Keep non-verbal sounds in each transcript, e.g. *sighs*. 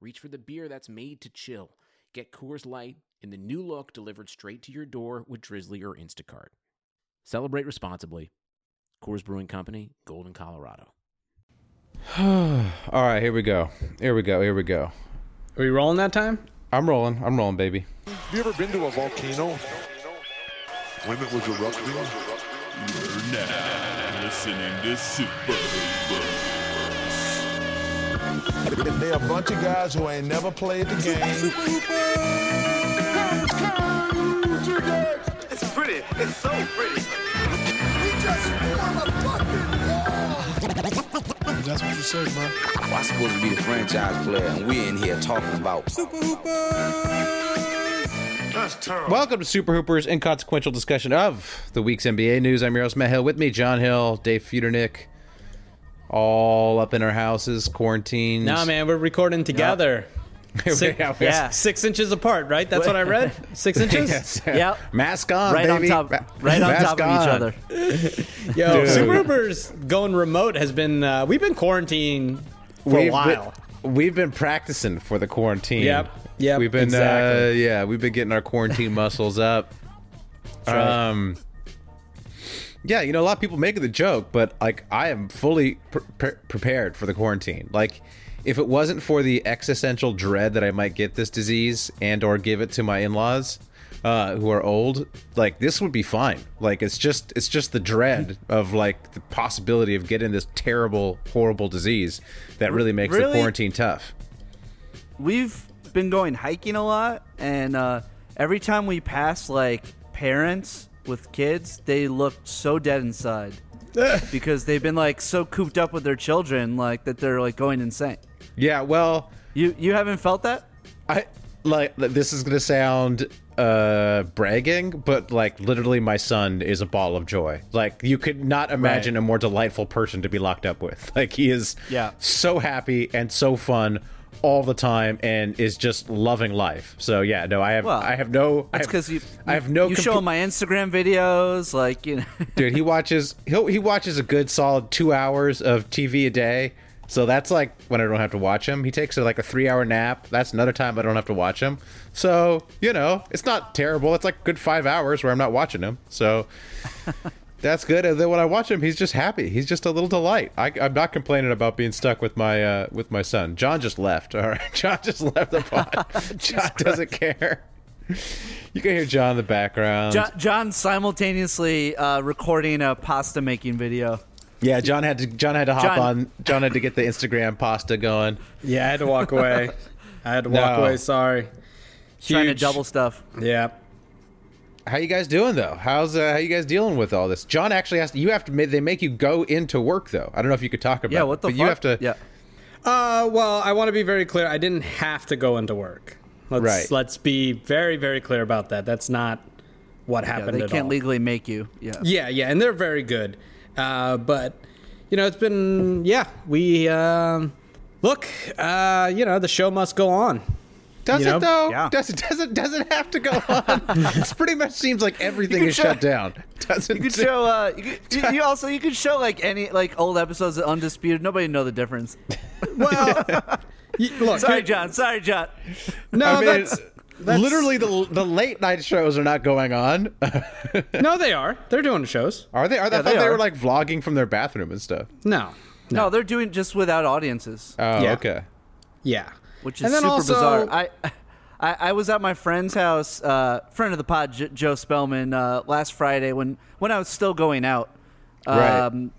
reach for the beer that's made to chill. Get Coors Light in the new look delivered straight to your door with Drizzly or Instacart. Celebrate responsibly. Coors Brewing Company, Golden, Colorado. *sighs* All right, here we go. Here we go. Here we go. Are we rolling that time? I'm rolling. I'm rolling, baby. Have you ever been to a volcano when it was erupting? You're now listening to Super Hoopers. They're a bunch of guys who ain't never played the game. It's pretty. It's so pretty. We just a fucking wall. That's what you said, bro. I'm supposed to be the franchise player, and we're in here talking about That's terrible. Welcome to Super Hoopers inconsequential discussion of the week's NBA news. I'm your host, Matt Hill. With me, John Hill, Dave Feudernick, all up in our houses, quarantined. No, man, we're recording together. *laughs* Six, Yeah, yeah, six inches apart, right? That's what I read. *laughs* Six inches. *laughs* Yes. Yep. Mask on, Right on top, right on mask top of each other. Yo, Dude. Super Hoopers going remote has been. Uh, we've been quarantined for We've a while. Been, we've been practicing for the quarantine. Yep, yep, We've been, uh, yeah, we've been getting our quarantine muscles up. right. Um, yeah, you know, a lot of people making the joke, but like, I am fully pre- pre- prepared for the quarantine. Like, if it wasn't for the existential dread that I might get this disease and or give it to my in-laws, uh, who are old, like this would be fine. Like, it's just, it's just the dread of like the possibility of getting this terrible, horrible disease that really makes the quarantine tough. We've been going hiking a lot, and uh, every time we pass like parents with kids, they look so dead inside *laughs* because they've been like so cooped up with their children, like that they're like going insane. Yeah, well, You you haven't felt that? I like this is gonna sound uh bragging, but like literally my son is a ball of joy. Like you could not imagine a more delightful person to be locked up with. *laughs* Like he is Yeah. so happy and so fun all the time and is just loving life. So yeah, no, I have Well, I have no I That's have- because you. I have no You show him my Instagram videos, like you know. *laughs* dude he watches he he watches a good solid two hours of tv a day so that's like when i don't have to watch him he takes a, like a three hour nap that's another time i don't have to watch him so you know it's not terrible it's like good five hours where i'm not watching him so that's good and then when i watch him he's just happy he's just a little delight I, i'm not complaining about being stuck with my uh with my son john just left *laughs* all right john just left the *laughs* pod john doesn't care you can hear john in the background John, John simultaneously uh, recording a pasta making video. Yeah, John had to John had to hop John- on. John had to get the Instagram pasta going. Yeah, I had to walk away. I had to walk No. away. Sorry. Trying to double stuff. Yeah. How you guys doing though? How's uh, how you guys dealing with all this? John actually has to. You have to. They make you go into work though. I don't know if you could talk about. Yeah, what the but fuck? you have to. Yeah. Uh, well, I want to be very clear. I didn't have to go into work. Let's Right. let's be very very clear about that. That's not what happened. Yeah, happened they at can't all. legally make you. Yeah. Yeah, yeah, and they're very good. Uh, but you know, it's been yeah. We um, look. Uh, you know, the show must go on. Does You it know? though? Yeah. Does it? Does it? Does it have to go on? *laughs* it pretty much seems like everything is show- shut down. Doesn't You could show. Uh, you, could, you, you *laughs* also you could show like any like old episodes of Undisputed. Nobody know the difference. *laughs* Well, y- look, Sorry, John. Sorry, John. No, I mean, that's, that's literally the the late night shows are not going on. no. They are. They're doing shows. are they? Are they? I thought they they were like vlogging from their bathroom and stuff. No. No, they're doing just without audiences, Oh, Yeah. okay. Yeah. Which is And then super also- bizarre. I, *laughs* I I was at my friend's house, uh, friend of the pod, J- Joe Spellman, uh, last Friday when when I was still going out. Right. Um,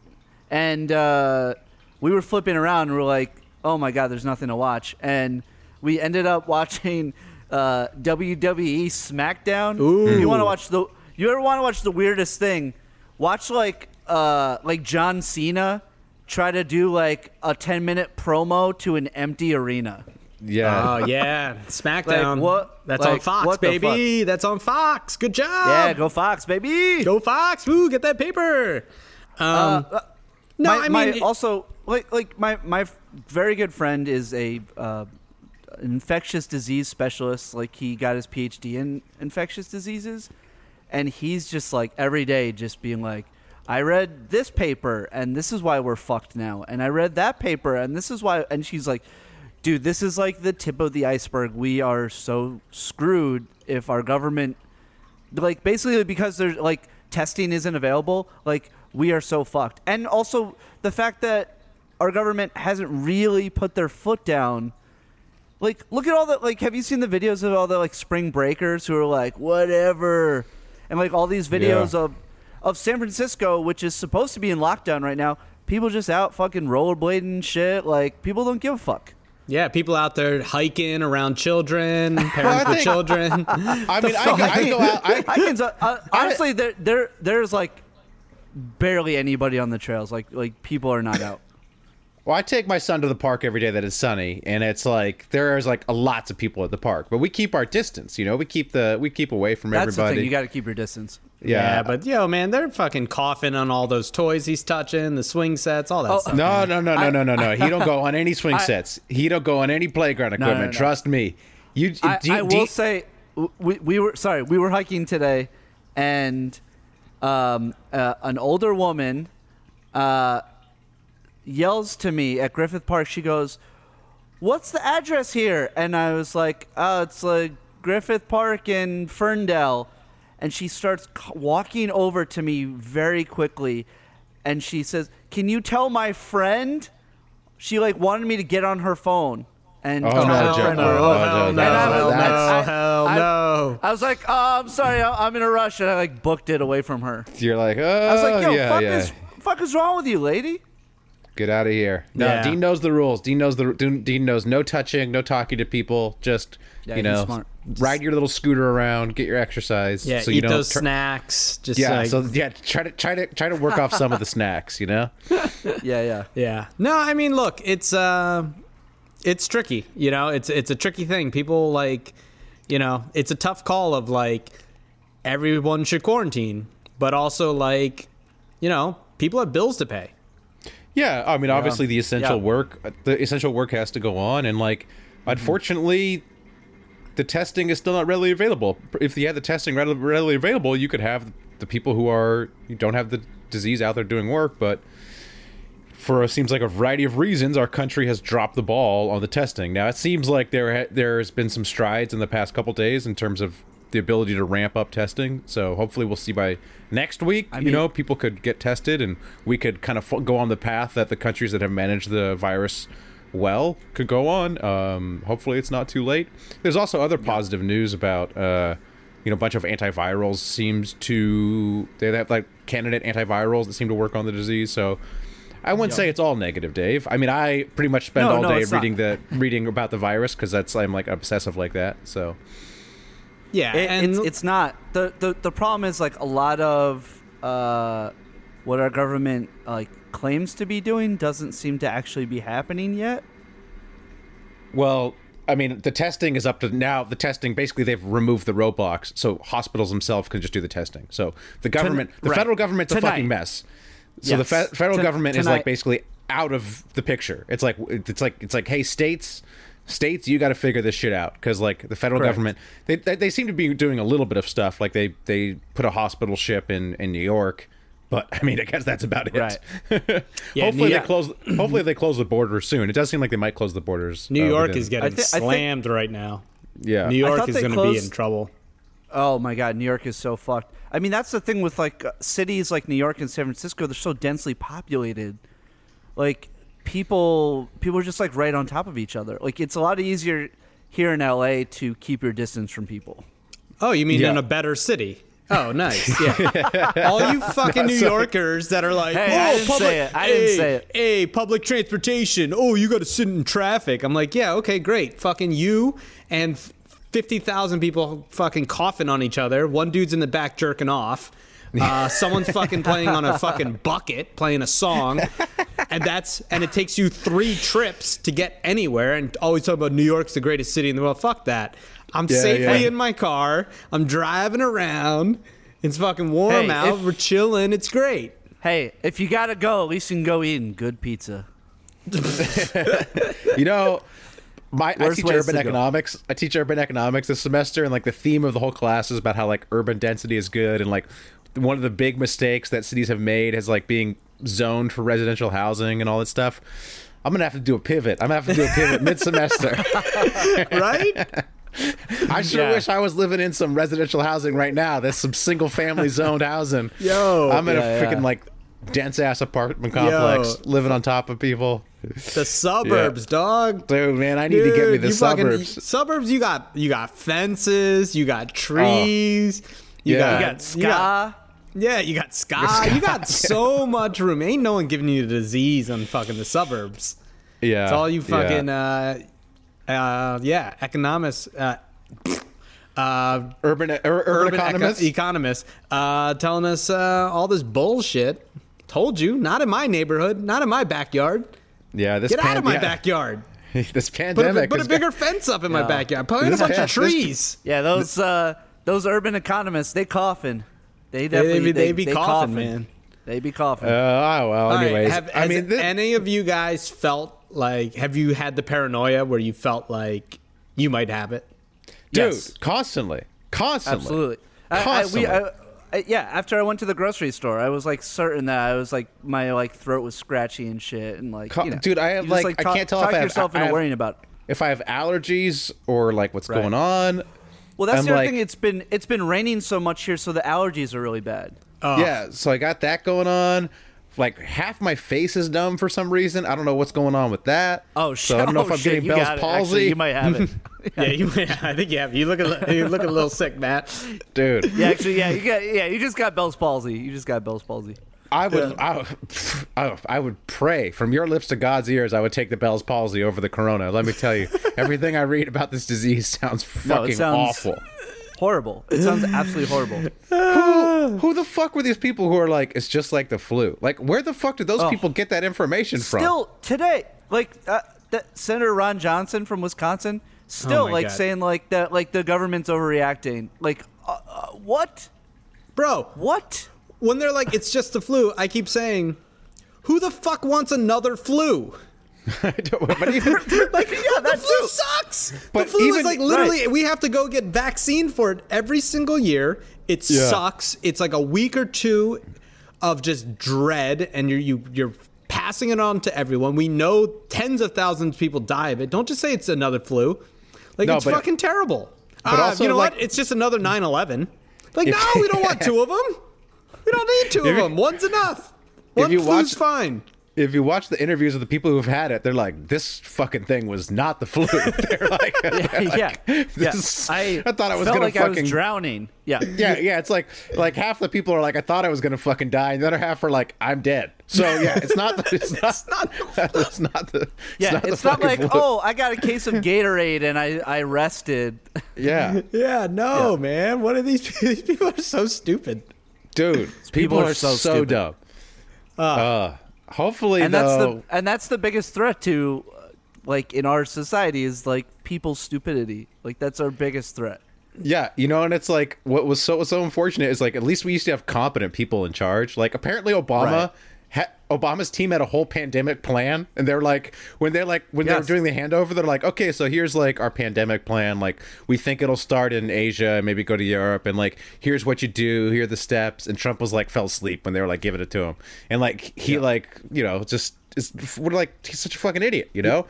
and uh, we were flipping around and we are like, oh my god, there's nothing to watch. And we ended up *laughs* watching uh, WWE SmackDown. If you want to watch the, you ever want to watch the weirdest thing? Watch like uh, like John Cena try to do like a 10 minute promo to an empty arena. Yeah. Oh yeah, SmackDown. Like, what- That's on Fox, what the baby. That's on Fox. Good job. Yeah, go Fox, baby. go Fox. Woo, get that paper. Um, no, my, I mean my- it- also like like my my very good friend is a uh, infectious disease specialist. Like he got his PhD in infectious diseases, and he's just like every day just being like, I read this paper and this is why we're fucked now, and I read that paper and this is why. And she's like, dude, this is like the tip of the iceberg. We are so screwed if our government like basically because there's like testing isn't available like we are so fucked and also the fact that our government hasn't really put their foot down like look at all the like have you seen the videos of all the like spring breakers who are like whatever and like all these videos Yeah. of of san francisco which is supposed to be in lockdown right now people just out fucking rollerblading shit like people don't give a fuck yeah, people out there hiking around children, *laughs* parents with children. *laughs* I mean, I, *laughs* I go out. I, I can uh, honestly there there there's like barely anybody on the trails. Like like people are not out. Well, I take my son to the park every day that it's sunny, and it's like there's like lots of people at the park, but we keep our distance. You know, we keep the we keep away from That's the everybody. thing. You got to keep your distance. yeah, Yeah, but yo, man, they're fucking coughing on all those toys he's touching, the swing sets, all that Oh, stuff. no, no, no, no, no, no, no. He don't go on any swing *laughs* I- sets. He don't go on any playground no, equipment. no. Trust me. You, I, do you- I do will you- say we, we were sorry we were hiking today, and um, uh, an older woman uh, yells to me at Griffith Park. She goes, "What's the address here?" And I was like, "Oh, it's like Griffith Park in Fern Dell." And she starts walking over to me very quickly, and she says, "Can you tell my friend?" She like wanted me to get on her phone and Oh, tell no, my Joe. friend Oh, where it no, was. Joe, no, I no, I- I- no. I was like, "Oh, I'm sorry, I- I'm in a rush," and I like booked it away from her. You're like, oh, I was like, "Yo, yeah, fuck yeah. is fuck is wrong with you, lady?" Get out of here. No, Yeah. Dean knows the rules. Dean knows the Dean Dean knows no touching, no talking to people. Just Yeah, you know, smart. ride your little scooter around, get your exercise. Yeah, so you eat don't those tr- snacks. Just Yeah, like, so yeah, try to try to try to work off some of the *laughs* snacks. You know. *laughs* Yeah, yeah. Yeah. No, I mean, look, it's uh it's tricky, you know? It's it's a tricky thing. People like, you know, it's a tough call of like everyone should quarantine, but also like, you know, people have bills to pay. Yeah, I mean, obviously the essential Yeah. work, the essential work has to go on, and like, mm-hmm. unfortunately, the testing is still not readily available. If you had the testing readily, available, you could have the people who are who don't have the disease out there doing work, but for it seems like a variety of reasons, our country has dropped the ball on the testing. Now it seems like there ha- there's been some strides in the past couple days in terms of the ability to ramp up testing. So hopefully we'll see by next week. you mean- know, people could get tested, and we could kind of go on the path that the countries that have managed the virus well could go on. Um, hopefully it's not too late. There's also other positive news about. Uh, you know, a bunch of antivirals seems to they have like candidate antivirals that seem to work on the disease. So I wouldn't say it's all negative, Dave. I mean, I pretty much spend No, all no, day it's not. reading the reading about the virus because that's I'm like obsessive like that. So Yeah, It, and it's it's not the, the the problem is like a lot of uh, what our government like claims to be doing doesn't seem to actually be happening yet. Well, I mean, the testing is up to now. The testing basically they've removed the roadblocks, so hospitals themselves can just do the testing. So the government, the right. federal government's a fucking mess. So the fe- federal Ton- government is like basically out of the picture. It's like it's like it's like, hey, states, states, you got to figure this shit out because like the federal Correct. government, they, they they seem to be doing a little bit of stuff. Like they they put a hospital ship in in New York. But *laughs* I mean, I guess that's about it. Right. *laughs* Yeah, hopefully New- they close. *clears throat* Hopefully they close the border soon. It does seem like they might close the borders. New uh, York within- is getting I thi- I think- slammed right now. yeah. New York is going to be in trouble. Oh my god, New York is so fucked. I mean, that's the thing with like uh, cities like New York and San Francisco. They're so densely populated. Like people, people are just like right on top of each other. Like it's a lot easier here in LA to keep your distance from people. Oh, you mean Yeah. in a better city? Oh, nice. *laughs* Yeah. All you fucking New Yorkers that are like, Hey, oh, I didn't public, say it. I didn't hey, say it." Hey, public transportation. Oh, you got to sit in traffic. I'm like, yeah, okay, great. Fucking you and 50,000 people fucking coughing on each other. One dude's in the back jerking off. Uh, someone's fucking playing on a fucking bucket, playing a song, *laughs* and that's and it takes you three trips to get anywhere. And always talk about New York's the greatest city in the world. Fuck that. I'm Yeah, safely yeah. in my car. I'm driving around. It's fucking warm Hey, out. if- We're chilling. It's great. Hey, if you gotta go, at least you can go eating good pizza. *laughs* You know, my I teach urban to go. economics. I teach urban economics this semester, and like the theme of the whole class is about how like urban density is good, and like one of the big mistakes that cities have made is like being zoned for residential housing and all that stuff. I'm gonna have to do a pivot. I'm gonna have to do a pivot *laughs* mid semester. Right? *laughs* I sure Yeah. wish I was living in some residential housing right now. There's some single family *laughs* zoned housing. Yo. I'm in Yeah, a freaking yeah. like dense ass apartment complex, Yo. living on top of people. the suburbs, dog. Dude, man, I need to get me the you fucking- suburbs. suburbs, you got you got fences, you got trees, oh. you Yeah. got You got ska. you got- yeah, you got ska. You got so much room. Ain't no one giving you the disease on fucking the suburbs. yeah, It's all you yeah. fucking uh, uh, yeah, economists. Uh, uh, urban ur- urban, urban eco- economists. economists uh, telling us uh, all this bullshit. Told you, not in my neighborhood, not in my backyard. yeah, this Get out of my yeah. backyard. *laughs* this Put a, pandemic. put a bigger got- fence up in my Yeah. backyard. Plant a bunch pan- of this- trees. Yeah, those uh, those urban economists, they coughing. They They, definitely they, be coughing, man. They be coughing. Uh, oh well. All right, Anyways, have, I mean, this, any of you guys felt like? Have you had the paranoia where you felt like you might have it? dude, Yes. constantly, constantly, Absolutely. I, I, constantly. we, I, I, yeah, after I went to the grocery store, I was like certain that I was like my like throat was scratchy and shit, and like you know, dude, I have, you just, like- I talk, can't tell talk if I have- yourself I into worrying about. if I have allergies or like what's Right. going on. Well, that's I'm the other like- thing. It's been it's been raining so much here, so the allergies are really bad. Yeah, so I got that going on. Like half my face is numb for some reason. I don't know what's going on with that. Oh So shit! I don't know *laughs* oh, if I'm shit, getting you Bell's got it. palsy. Actually, you might have it. *laughs* Yeah, you. *laughs* I think you have. You look a li- you look a little sick, Matt. dude. yeah, actually, yeah, you got yeah, you just got Bell's palsy. You just got Bell's palsy. I would, I, *laughs* I, I would pray from your lips to God's ears. I would take the Bell's palsy over the corona. Let me tell you, *laughs* everything I read about this disease sounds No, it fucking sounds- awful. Horrible. It sounds absolutely horrible. Who, who the fuck were these people who are like, it's just like the flu? Like, where the fuck did those Oh. people get that information from? Still today, like uh, that Senator Ron Johnson from Wisconsin, still Oh like God. saying like that, like the government's overreacting. Like, uh, uh, what? Bro, What? When they're like, it's just the flu, I keep saying, who the fuck wants another flu? *laughs* I don't, but even, *laughs* Like, *laughs* yeah, the that flu too. sucks. But the flu even- is like literally, we have to go get vaccine for it every single year. It Yeah. sucks. It's like a week or two of just dread, and you're you you're passing it on to everyone. We know tens of thousands of people die of it. Don't just say it's another flu. Like No, it's fucking terrible. but Ah, also, you know like- what? It's just another 9/11. Like no, we don't want two of them. We don't need two of them. One's enough. One you flu's watch- fine. if you watch the interviews of the people who've had it, they're like, this fucking thing was not the flu. *laughs* they're like, *laughs* *laughs* yeah, yeah. this- I, I thought I was felt gonna like I fucking- was drowning. Yeah, yeah, yeah. It's like like half the people are like, I thought I was gonna fucking die, and the other half are like, I'm dead. So yeah, it's not. The, it's not. It's not the. yeah. the It's not like flu. oh, I got a case of Gatorade and I I rested. Yeah, Yeah, no, man. What are these people? These people are so stupid. Dude. *laughs* People, people are, are so, so dumb. Uh, hopefully, and that's though. the and that's the biggest threat to uh, like in our society is like people's stupidity like that's our biggest threat Yeah, you know, and it's like what was so so unfortunate is like at least we used to have competent people in charge. Like apparently Obama, Right. Ha- Obama's team had a whole pandemic plan, and they're like when they're like when Yes. they're doing the handover, they're like, okay, so here's like our pandemic plan. Like we think it'll start in Asia and maybe go to Europe, and like here's what you do, here are the steps. And Trump was like fell asleep when they were like giving it to him, and like he like you know just is we're like he's such a fucking idiot, you know.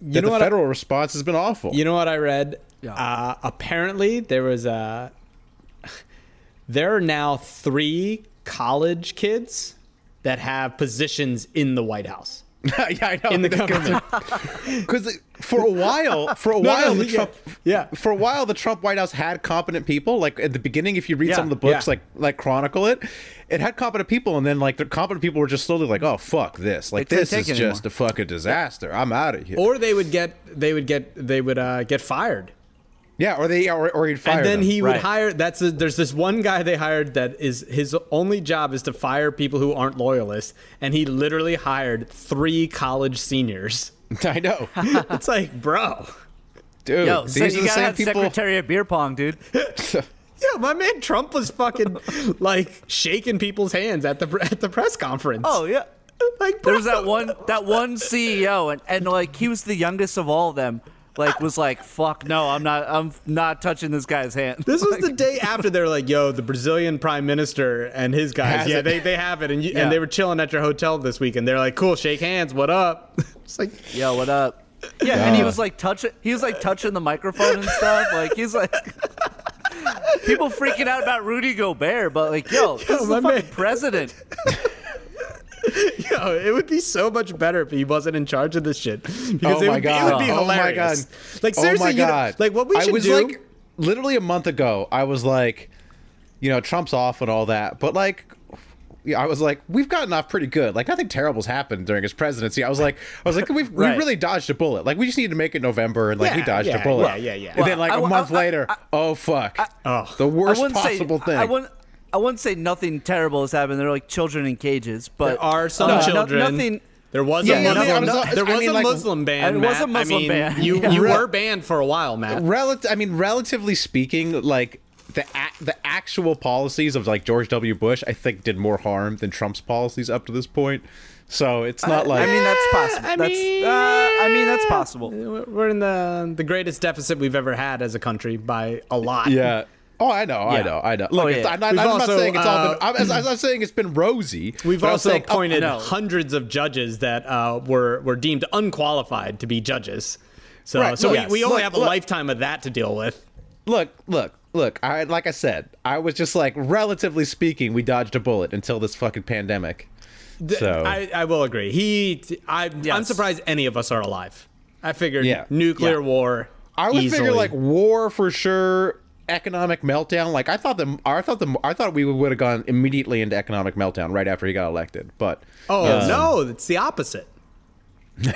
You know the what I- federal response has been awful. You know what I read? Yeah. Uh, apparently, there was a. *laughs* There are now three college kids that have positions in the White House. *laughs* yeah, I know. In the government. Because *laughs* for a while, for a *laughs* No, while, no, the yeah, Trump, yeah. for a while, the Trump White House had competent people. Like at the beginning, if you read Yeah, some of the books, yeah. like like chronicle it, it had competent people, and then like the competent people were just slowly like, oh fuck this, like couldn't this is just anymore. a fucking disaster. I'm out of here. or they would get they would get they would uh, get fired Yeah, or they or, or he'd fire and then them. he would Right. hire. That's a, there's this one guy they hired that is his only job is to fire people who aren't loyalists, and he literally hired three college seniors. *laughs* I know, *laughs* It's like, bro, dude. Yo, these so are you the gotta same have people. Secretary of Beer Pong, dude. *laughs* yeah, my man Trump was fucking like shaking people's hands at the at the press conference. Oh yeah. like There was that one that one CEO and, and like he was the youngest of all of them. Like was like, fuck no, I'm not I'm not touching this guy's hand. This was the day after they're like, "Yo, the Brazilian prime minister and his guys, yeah, it. they, they have it," and you, Yeah. and they were chilling at your hotel this week, and they're like, "Cool, shake hands, what up?" *laughs* It's like, Yo, what up? Yeah, and he was like touching he was like touching the microphone and stuff. Like he's like *laughs* People freaking out about Rudy Gobert, but like, yo, *laughs* this is the fucking man. president. *laughs* yo, it would be so much better if he wasn't in charge of this shit because Oh it, my would be, god! it would be oh my god! hilarious. Like oh seriously, my you know- like what we should I was do. like, literally a month ago, I was like, you know, Trump's off and all that, but like. Yeah, I was like, we've gotten off pretty good. Like nothing terrible's happened during his presidency. I was like, I was like, we've we Right. really dodged a bullet. Like we just need to make it November, and like we Yeah, dodged yeah, a bullet. yeah, yeah, yeah. And then like I- a month I- I- later, oh fuck, Oh. the worst wouldn't possible say, thing. I wouldn't I wouldn't say nothing terrible has happened. They're like children in cages, but there are some uh, no- children. nothing. There was Yeah, a yeah, Muslim. I was- there I was mean, a like- Muslim ban. There was a Muslim I mean, ban, You yeah. you were banned for a while, Matt. Relative, I mean, relatively speaking, like the a- the actual policies of like George W. Bush, I think, did more harm than Trump's policies up to this point. So it's not like I mean, that's possible. I that's, mean- uh, I mean, that's possible. We're in the the greatest deficit we've ever had as a country by a lot. yeah. Oh, I know, I know, I know. Look, oh, yeah. I'm, not, I'm also, not saying it's all uh, been. I'm, I'm not saying it's been rosy. We've also saying, oh, appointed no. hundreds of judges that uh, were were deemed unqualified to be judges. So, Right, so look, we, we only look, have a look. lifetime of that to deal with. look, look, look. I like I said, I was just like, relatively speaking, we dodged a bullet until this fucking pandemic. Th- So I, I will agree. He, I, I'm Yes. surprised any of us are alive. I figured Yeah. nuclear Yeah. war. I would easily. figure like war for sure. Economic meltdown. Like I thought the I thought the I thought we would have gone immediately into economic meltdown right after he got elected. But Oh um, no, it's the opposite. *laughs*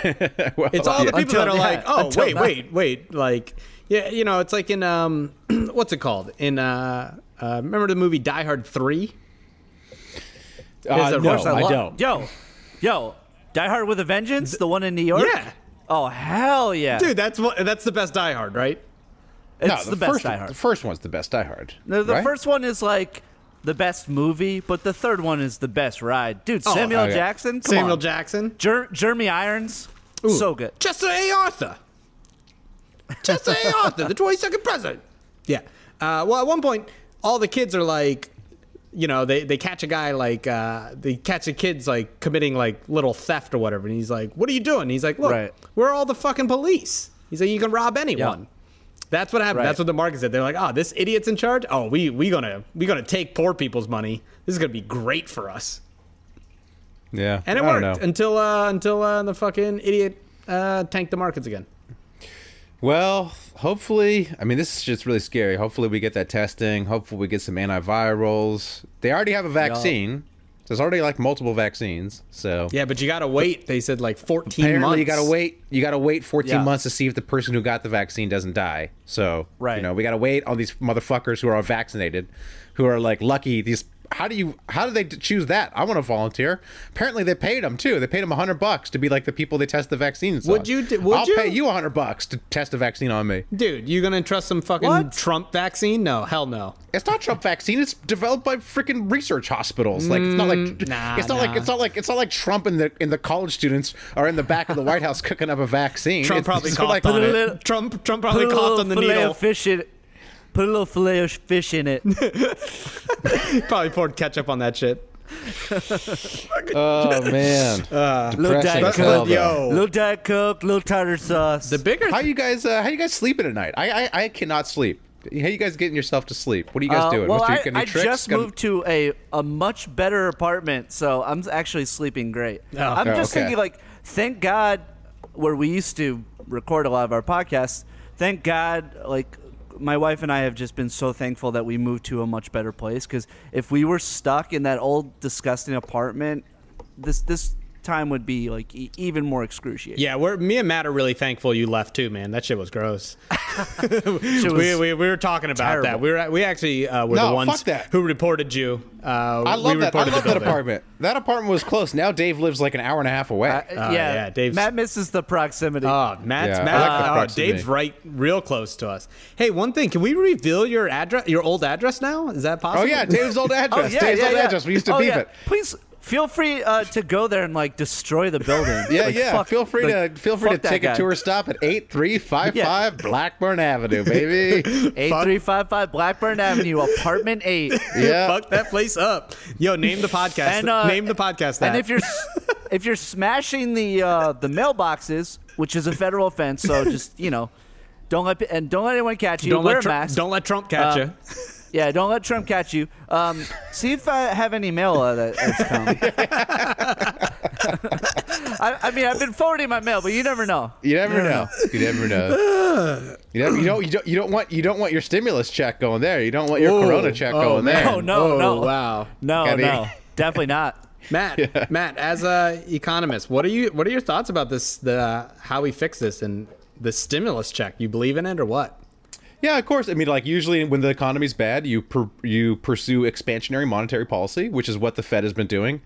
well, It's all the people Until that are now. like, oh wait, now. wait, wait, like yeah, you know, it's like in um, *clears throat* what's it called? In uh, uh remember the movie Die Hard three? uh, no, course I don't. Yo, yo, Die Hard with a Vengeance, the one in New York. Yeah. Oh hell yeah, Dude, that's what that's the best Die Hard, right? It's no, the, best first, Die Hard. The first one's the best Die Hard. No, the right? first one is like the best movie, but the third one is the best ride. Dude, Oh, Samuel okay. Jackson, come Samuel on. Jackson. Jer- Jeremy Irons, so good. Chester A. Arthur. Chester A. *laughs* Arthur, the 22nd president. Yeah. Uh, well, at one point, all the kids are like, you know, they, they catch a guy like, uh, they catch the kids like committing like little theft or whatever. And he's like, what are you doing? he's like, look, Right. we're all the fucking police. He's like, you can rob anyone. That's what happened. Right. That's what the market said. They're like, oh, this idiot's in charge. Oh, we we gonna we gonna take poor people's money. This is gonna be great for us. Yeah, And it I don't worked know. until uh, until uh, the fucking idiot uh, tanked the markets again. Well, hopefully, I mean, this is just really scary. Hopefully, we get that testing. Hopefully, we get some antivirals. They already have a vaccine. There's already like multiple vaccines. So Yeah, but you gotta wait. They said like 14 apparently, months. you gotta wait. You gotta wait 14 Yeah. months to see if the person who got the vaccine doesn't die. So Right. you know, we gotta wait on these motherfuckers who are vaccinated, who are like lucky. These how do you how do they choose that? I want to volunteer. Apparently, they paid them too. They paid them hundred bucks to be like the people they test the vaccines. Would on. you d- would I'll you? pay you hundred bucks to test a vaccine on me. Dude, you gonna trust some fucking What? Trump vaccine? No, hell no. It's not Trump vaccine. It's developed by freaking research hospitals. Like it's not like Mm, nah, it's not nah. like it's not like it's not like Trump and the in the college students are in the back of the White House *laughs* cooking up a vaccine. Trump It's- probably it's coughed like- on it. little- *laughs* Trump Trump probably a coughed on the needle. fish it. Put a little filet of fish in it. *laughs* Probably poured ketchup on that shit. *laughs* Oh man, little Depressing diet as hell, coke, yo. little diet coke, little tartar sauce. The bigger How you guys? Uh, how you guys sleeping at night? I, I I cannot sleep. How you guys getting yourself to sleep? What are you guys Uh, doing? well, I, any I tricks? just Got- moved to a, a much better apartment, so I'm actually sleeping great. I'm Oh, just okay. thinking, like, thank God, where we used to record a lot of our podcasts, thank God, like, my wife and I have just been so thankful that we moved to a much better place. Because if we were stuck in that old disgusting apartment, this this time would be like e- even more excruciating. Yeah, we're me and Matt are really thankful you left too, man. That shit was gross. *laughs* *laughs* Shit we, was- we, we were talking about terrible. that. We were we actually uh, were No, the ones who reported you. Uh, I we love that. I love the that apartment. That apartment was close. Now Dave lives like an hour and a half away. Uh, Oh, yeah, yeah, Dave's- Matt misses the proximity. Oh, Matt's Yeah, Matt. like the oh. Dave's right, real close to us. Hey, one thing, can we reveal your address, your old address now? Is that possible? oh yeah, Dave's old *laughs* address. oh address. yeah, Dave's yeah, old yeah. address. We used to oh, beep yeah. it. Please feel free uh, to go there and like destroy the building. Yeah, Like, yeah. fuck- feel free like, to feel free to fuck that take guy. a tour stop at eight three five five Blackburn Avenue, baby. *laughs* Eight three five five Blackburn Avenue, apartment eight. *laughs* yeah. Fuck that place up. Yo, name the podcast. And, uh, name the podcast. That. And if you're *laughs* if you're smashing the uh, the mailboxes, which is a federal offense, so just you know, don't let and don't let anyone catch you. don't Wear let a Trump, mask. don't let Trump catch Um, you. Yeah, don't let Trump catch you. Um, see if I have any mail uh, that, that's come. *laughs* I, I mean, I've been forwarding my mail, but you never know. You never know. You never know. *sighs* You, never, you don't. You don't. You don't want. You don't want your stimulus check going there. You don't want your Corona check going there. no, no, oh, no. Wow. No, Gotta- no, *laughs* definitely not. Matt, Matt, as a economist, what are you? What are your thoughts about this? The how we fix this and the stimulus check? You believe in it or what? Yeah, of course. I mean, like usually when the economy's bad, you per, you pursue expansionary monetary policy, which is what the Fed has been doing.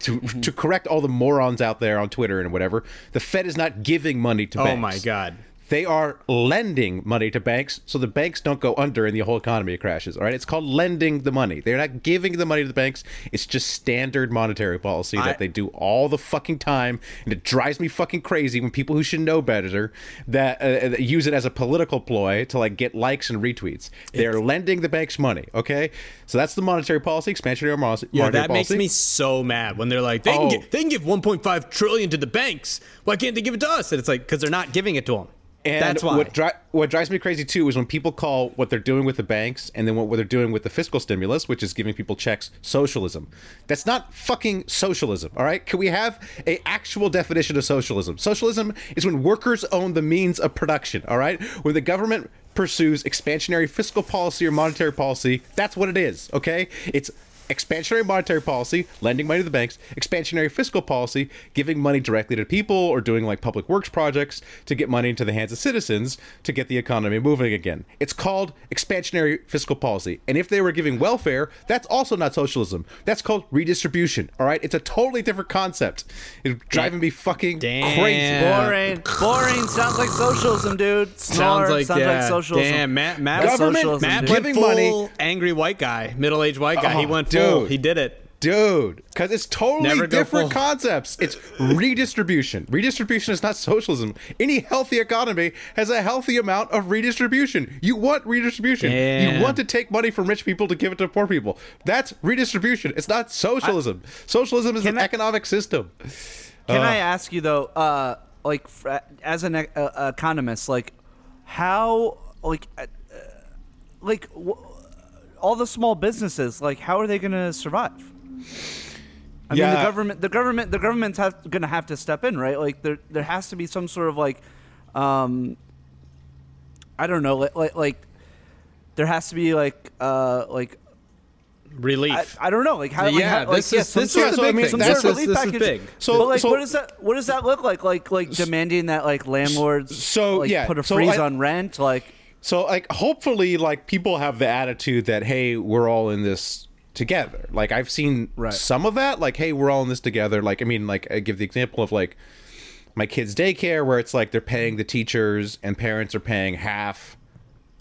To, Mm-hmm. to correct all the morons out there on Twitter and whatever, the Fed is not giving money to banks. Oh banks. my God. They are lending money to banks so the banks don't go under and the whole economy crashes. All right, it's called lending the money. They're not giving the money to the banks. It's just standard monetary policy I- that they do all the fucking time, and it drives me fucking crazy when people who should know better that, uh, that use it as a political ploy to like get likes and retweets. They're lending the banks money. Okay, so that's the monetary policy, expansionary mon- monetary Yeah, that policy. makes me so mad when they're like, they, Oh. can, give, they can give 1.5 trillion to the banks. Why can't they give it to us? And it's like because they're not giving it to them. And That's why. What, dri- what drives me crazy too is when people call what they're doing with the banks and then what, what they're doing with the fiscal stimulus, which is giving people checks, socialism. That's not fucking socialism. All right? Can we have a actual definition of socialism? Socialism is when workers own the means of production. All right? When the government pursues expansionary fiscal policy or monetary policy, that's what it is. Okay? It's expansionary monetary policy, lending money to the banks, expansionary fiscal policy, giving money directly to people or doing like public works projects to get money into the hands of citizens to get the economy moving again. It's called expansionary fiscal policy. And if they were giving welfare, that's also not socialism. That's called redistribution. All right? It's a totally different concept. It's driving me fucking Damn. crazy. Boring, boring. Sounds like socialism, dude. Snore, Sounds like sounds yeah. like socialism. Damn, Matt, Matt, Government socialism, Matt dude. giving money- angry white guy, middle-aged white guy. he Oh, went full. dude. He did it. Dude, because it's totally Never go different full. concepts. It's redistribution. Redistribution is not socialism. Any healthy economy has a healthy amount of redistribution. You want redistribution. Damn. You want to take money from rich people to give it to poor people. That's redistribution. It's not socialism. socialism is an I- economic system. Can I ask you though, uh, like as an uh, economist, like how, like, uh, like w- all the small businesses, like how are they going to survive? I mean, the government, the government, the government's going to have to step in, right? Like there, there has to be some sort of like, um, I don't know, like, like, like there has to be like, uh, like Relief. I, I don't know, like how, like, Yeah, how, like, this yeah, is- some this is the big thing. some This sort of is- relief this is package. big. So- but like, so- what does that what does that look like? Like, like demanding that like landlords, so, like, yeah, put a so freeze I- on rent, like. So like hopefully like people have the attitude that hey, we're all in this together. Like I've seen Right. some of that like hey, we're all in this together. Like I mean like I give the example of like my kids daycare where it's like they're paying the teachers and parents are paying half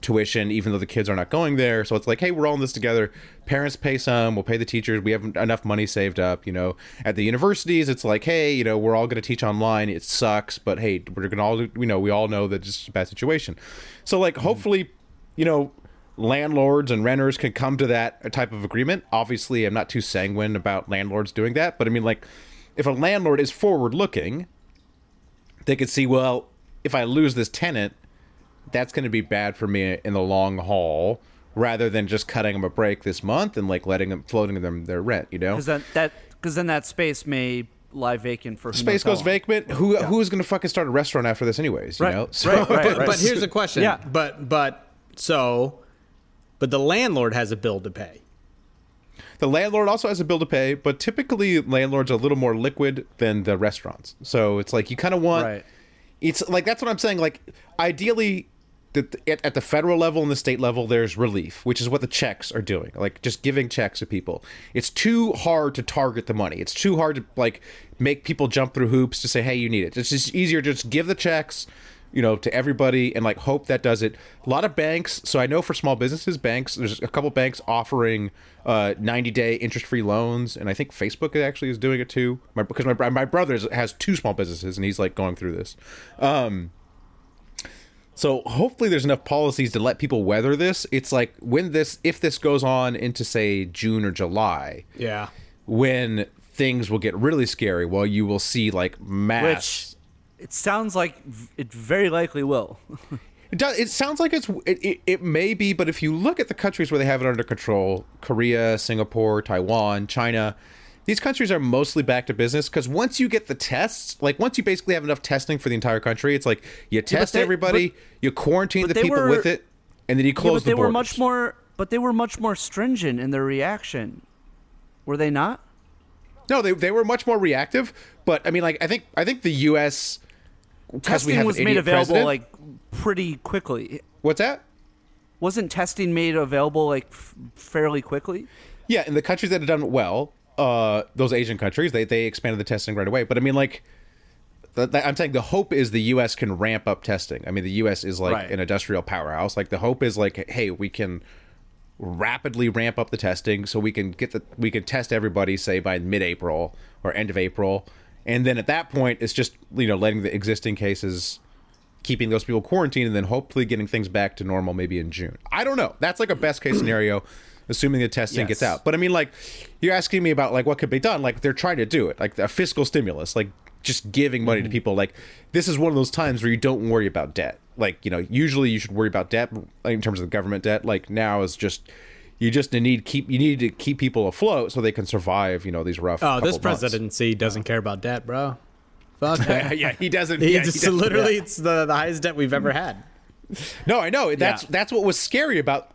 tuition even though the kids are not going there. So it's like hey, we're all in this together. Parents pay some, we'll pay the teachers. We have enough money saved up, you know. At the universities it's like hey, you know, we're all going to teach online. It sucks, but hey, we're going to all you know, we all know that it's a bad situation. So like mm-hmm. hopefully, you know, landlords and renters can come to that type of agreement. Obviously, I'm not too sanguine about landlords doing that, but I mean like if a landlord is forward looking, they could see, well, if I lose this tenant, that's going to be bad for me in the long haul rather than just cutting them a break this month and like letting them floating them their rent, you know? Because then that because then that space may lie vacant for Space goes vacant. Who who's going to fucking start a restaurant after this anyways, you Right. know? Right, right, but, but here's the question. Yeah. But but so, but the landlord has a bill to pay. The landlord also has a bill to pay, but typically landlords are a little more liquid than the restaurants. So it's like you kind of want Right. it's like that's what I'm saying. Like ideally, the, at, the federal level and the state level, there's relief, which is what the checks are doing. Like just giving checks to people. It's too hard to target the money. It's too hard to like make people jump through hoops to say, "Hey, you need it." It's just easier to just give the checks, you know, to everybody and like hope that does it. A lot of banks. So I know for small businesses, banks. There's a couple banks offering uh 90 day interest free loans, and I think Facebook actually is doing it too. My because my my brother has two small businesses, and he's like going through this. Um, so hopefully there's enough policies to let people weather this. It's like when this if this goes on into say June or July, Yeah. when things will get really scary, well you will see like mass Which it sounds like it very likely will. It does. It sounds like it's. It, it, it may be, but if you look at the countries where they have it under control, Korea, Singapore, Taiwan, China, these countries are mostly back to business because once you get the tests, like once you basically have enough testing for the entire country, it's like you test they- everybody, but- you quarantine the people were- with it, and then you close Yeah, but they the were much more. But they were much more stringent in their reaction. Were they not? No, they, they were much more reactive. But I mean, like I think I think the U.S. Testing was made available like pretty quickly. what's that? Wasn't testing made available like f- fairly quickly? Yeah, in the countries that have done well, uh, those Asian countries, they they expanded the testing right away. But I mean, like, th- th- I'm saying the hope is the U.S. can ramp up testing. I mean, the U.S. is like Right. an industrial powerhouse. Like the hope is like, hey, we can rapidly ramp up the testing so we can get the we can test everybody say by mid-April or end of April, and then at that point it's just you know letting the existing cases keeping those people quarantined and then hopefully getting things back to normal maybe in June. I don't know. That's like a best case scenario, assuming the testing gets out. But I mean, like, you're asking me about like what could be done. Like they're trying to do it, like a fiscal stimulus, like just giving money to mm-hmm. people. Like this is one of those times where you don't worry about debt. Like you know, usually you should worry about debt like, in terms of the government debt. Like now is just. You just need keep you need to keep people afloat so they can survive. You know these rough. Oh, this couple months. presidency doesn't care about debt, bro. Fuck *laughs* yeah, he doesn't. He yeah, he just doesn't- literally, it's the, the highest debt we've ever had. No, I know. That's Yeah. that's what was scary about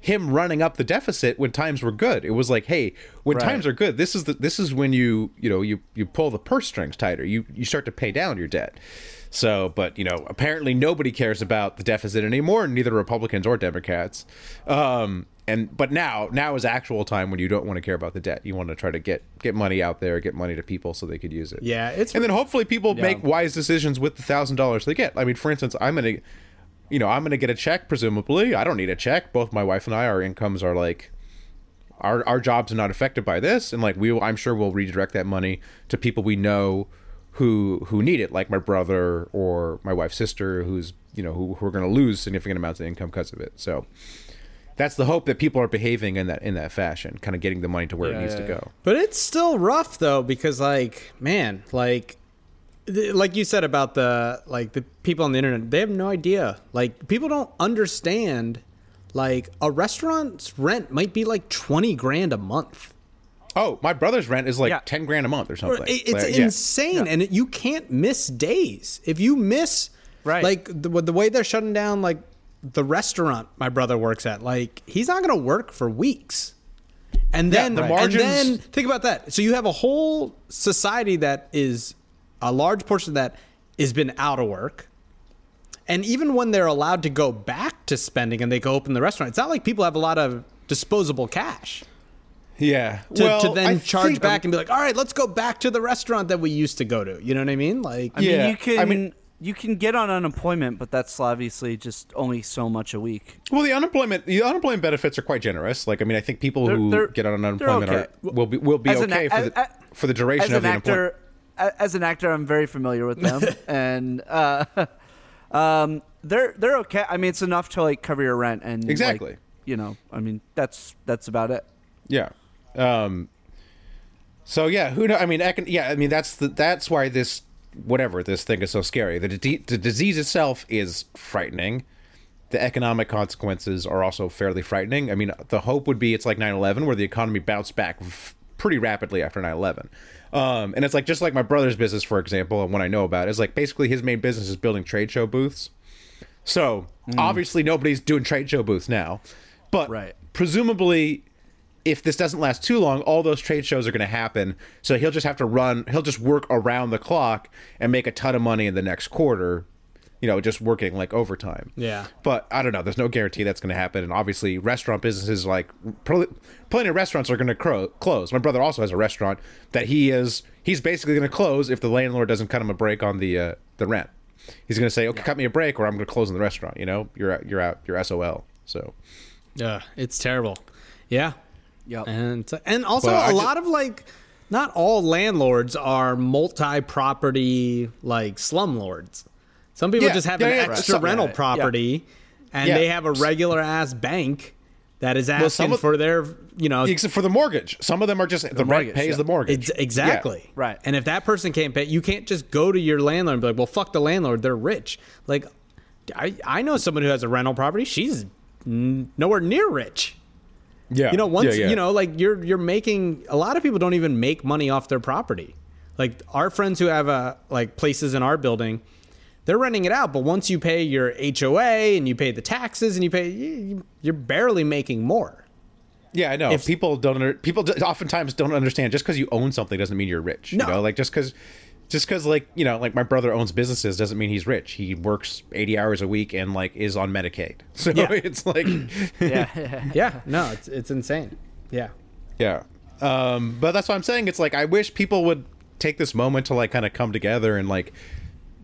him running up the deficit when times were good. It was like, hey, when Right. times are good, this is the this is when you you know you you pull the purse strings tighter. You you start to pay down your debt. So, but you know, apparently nobody cares about the deficit anymore, neither Republicans or Democrats. Um, and but now now is actual time when you don't want to care about the debt. You want to try to get get money out there, get money to people so they could use it. Yeah, it's and then hopefully people make wise decisions with the thousand dollars they get. I mean, for instance, I'm gonna, you know, I'm gonna get a check. Presumably, I don't need a check. Both my wife and I, our incomes are like, our our jobs are not affected by this, and like we, I'm sure we'll redirect that money to people we know who who need it, like my brother or my wife's sister, who's you know who, who are gonna lose significant amounts of income because of it. So. That's the hope that people are behaving in that in that fashion, kind of getting the money to where it needs to go. But it's still rough though because like man, like like you said about the like the people on the internet, they have no idea. Like people don't understand like a restaurant's rent might be like 20 grand a month. Oh, my brother's rent is like Yeah. ten grand a month or Or something. it- It's Like, yeah. insane, and it, you can't miss days. If you miss, Right. Like the, the way they're shutting down, like the restaurant my brother works at, like he's not going to work for weeks. And Yeah, then the and margins- then think about that. So you have a whole society that is a large portion of that has been out of work. And even when they're allowed to go back to spending and they go open the restaurant, it's not like people have a lot of disposable cash Yeah. to, well, to then I charge think- back and be like, all right, let's go back to the restaurant that we used to go to. You know what I mean? Like, I mean, Yeah, you can. I mean- you can get on unemployment, but that's obviously just only so much a week. Well, the unemployment the unemployment benefits are quite generous. Like, I mean, I think people They're- who they're- get on unemployment okay. are will be will be As an- okay for as- the as- for the duration As of an the unemployment. actor, a- as an actor, I'm very familiar with them, *laughs* and uh, *laughs* um, they're they're okay. I mean, it's enough to like cover your rent and like, Exactly. you know, I mean, that's that's about it. Yeah. Um. So yeah, who know? I mean, econ- yeah, I mean that's the that's why this whatever this thing is so scary. The d- the disease itself is frightening. The economic consequences are also fairly frightening. I mean, the hope would be it's like 9/11 where the economy bounced back f- pretty rapidly after 9/11. Um, and it's like just like my brother's business, for example, and what I know about is like basically his main business is building trade show booths. So obviously nobody's doing trade show booths now, but Right. presumably if this doesn't last too long, all those trade shows are going to happen. So he'll just have to run. He'll just work around the clock and make a ton of money in the next quarter. You know, just working like overtime. Yeah. But I don't know. There's no guarantee that's going to happen. And obviously, restaurant businesses like pl- plenty of restaurants are going to cro- close. My brother also has a restaurant that he is. He's basically going to close if the landlord doesn't cut him a break on the uh, the rent. He's going to say, "Okay, cut me a break, or I'm going to close in the restaurant." You know, you're out- you're out. You're SOL. So Yeah, it's terrible. Yeah, Yep. and and also Well, I a ju- lot of like, not all landlords are multi-property like slumlords. Some people Yeah, just have yeah, an yeah, extra some- rental yeah, yeah. property, and Yeah. they have a regular ass bank that is asking some of- for their, you know, except for the mortgage, some of them are just the, rent mortgage, pays yeah. the mortgage. Ex- exactly. Right. And if that person can't pay, you can't just go to your landlord and be like, well, fuck the landlord. They're rich. Like, I, I know someone who has a rental property. She's n- nowhere near rich. Yeah, You know, once, yeah, yeah. you know, like you're, you're making, a lot of people don't even make money off their property. Like our friends who have uh, like places in our building, they're renting it out. But once you pay your HOA and you pay the taxes and you pay, you- you're barely making more. Yeah, I know. If- people don't. Under, people oftentimes don't understand. Just because you own something doesn't mean you're rich. No. You know, like just because, just because like you know, like my brother owns businesses doesn't mean he's rich. He works eighty hours a week and like is on Medicaid. *laughs* So Yeah. it's like, *coughs* yeah. *laughs* Yeah. No, it's, it's insane. Yeah. yeah. Um, but that's what I'm saying. It's like I wish people would take this moment to like kind of come together and like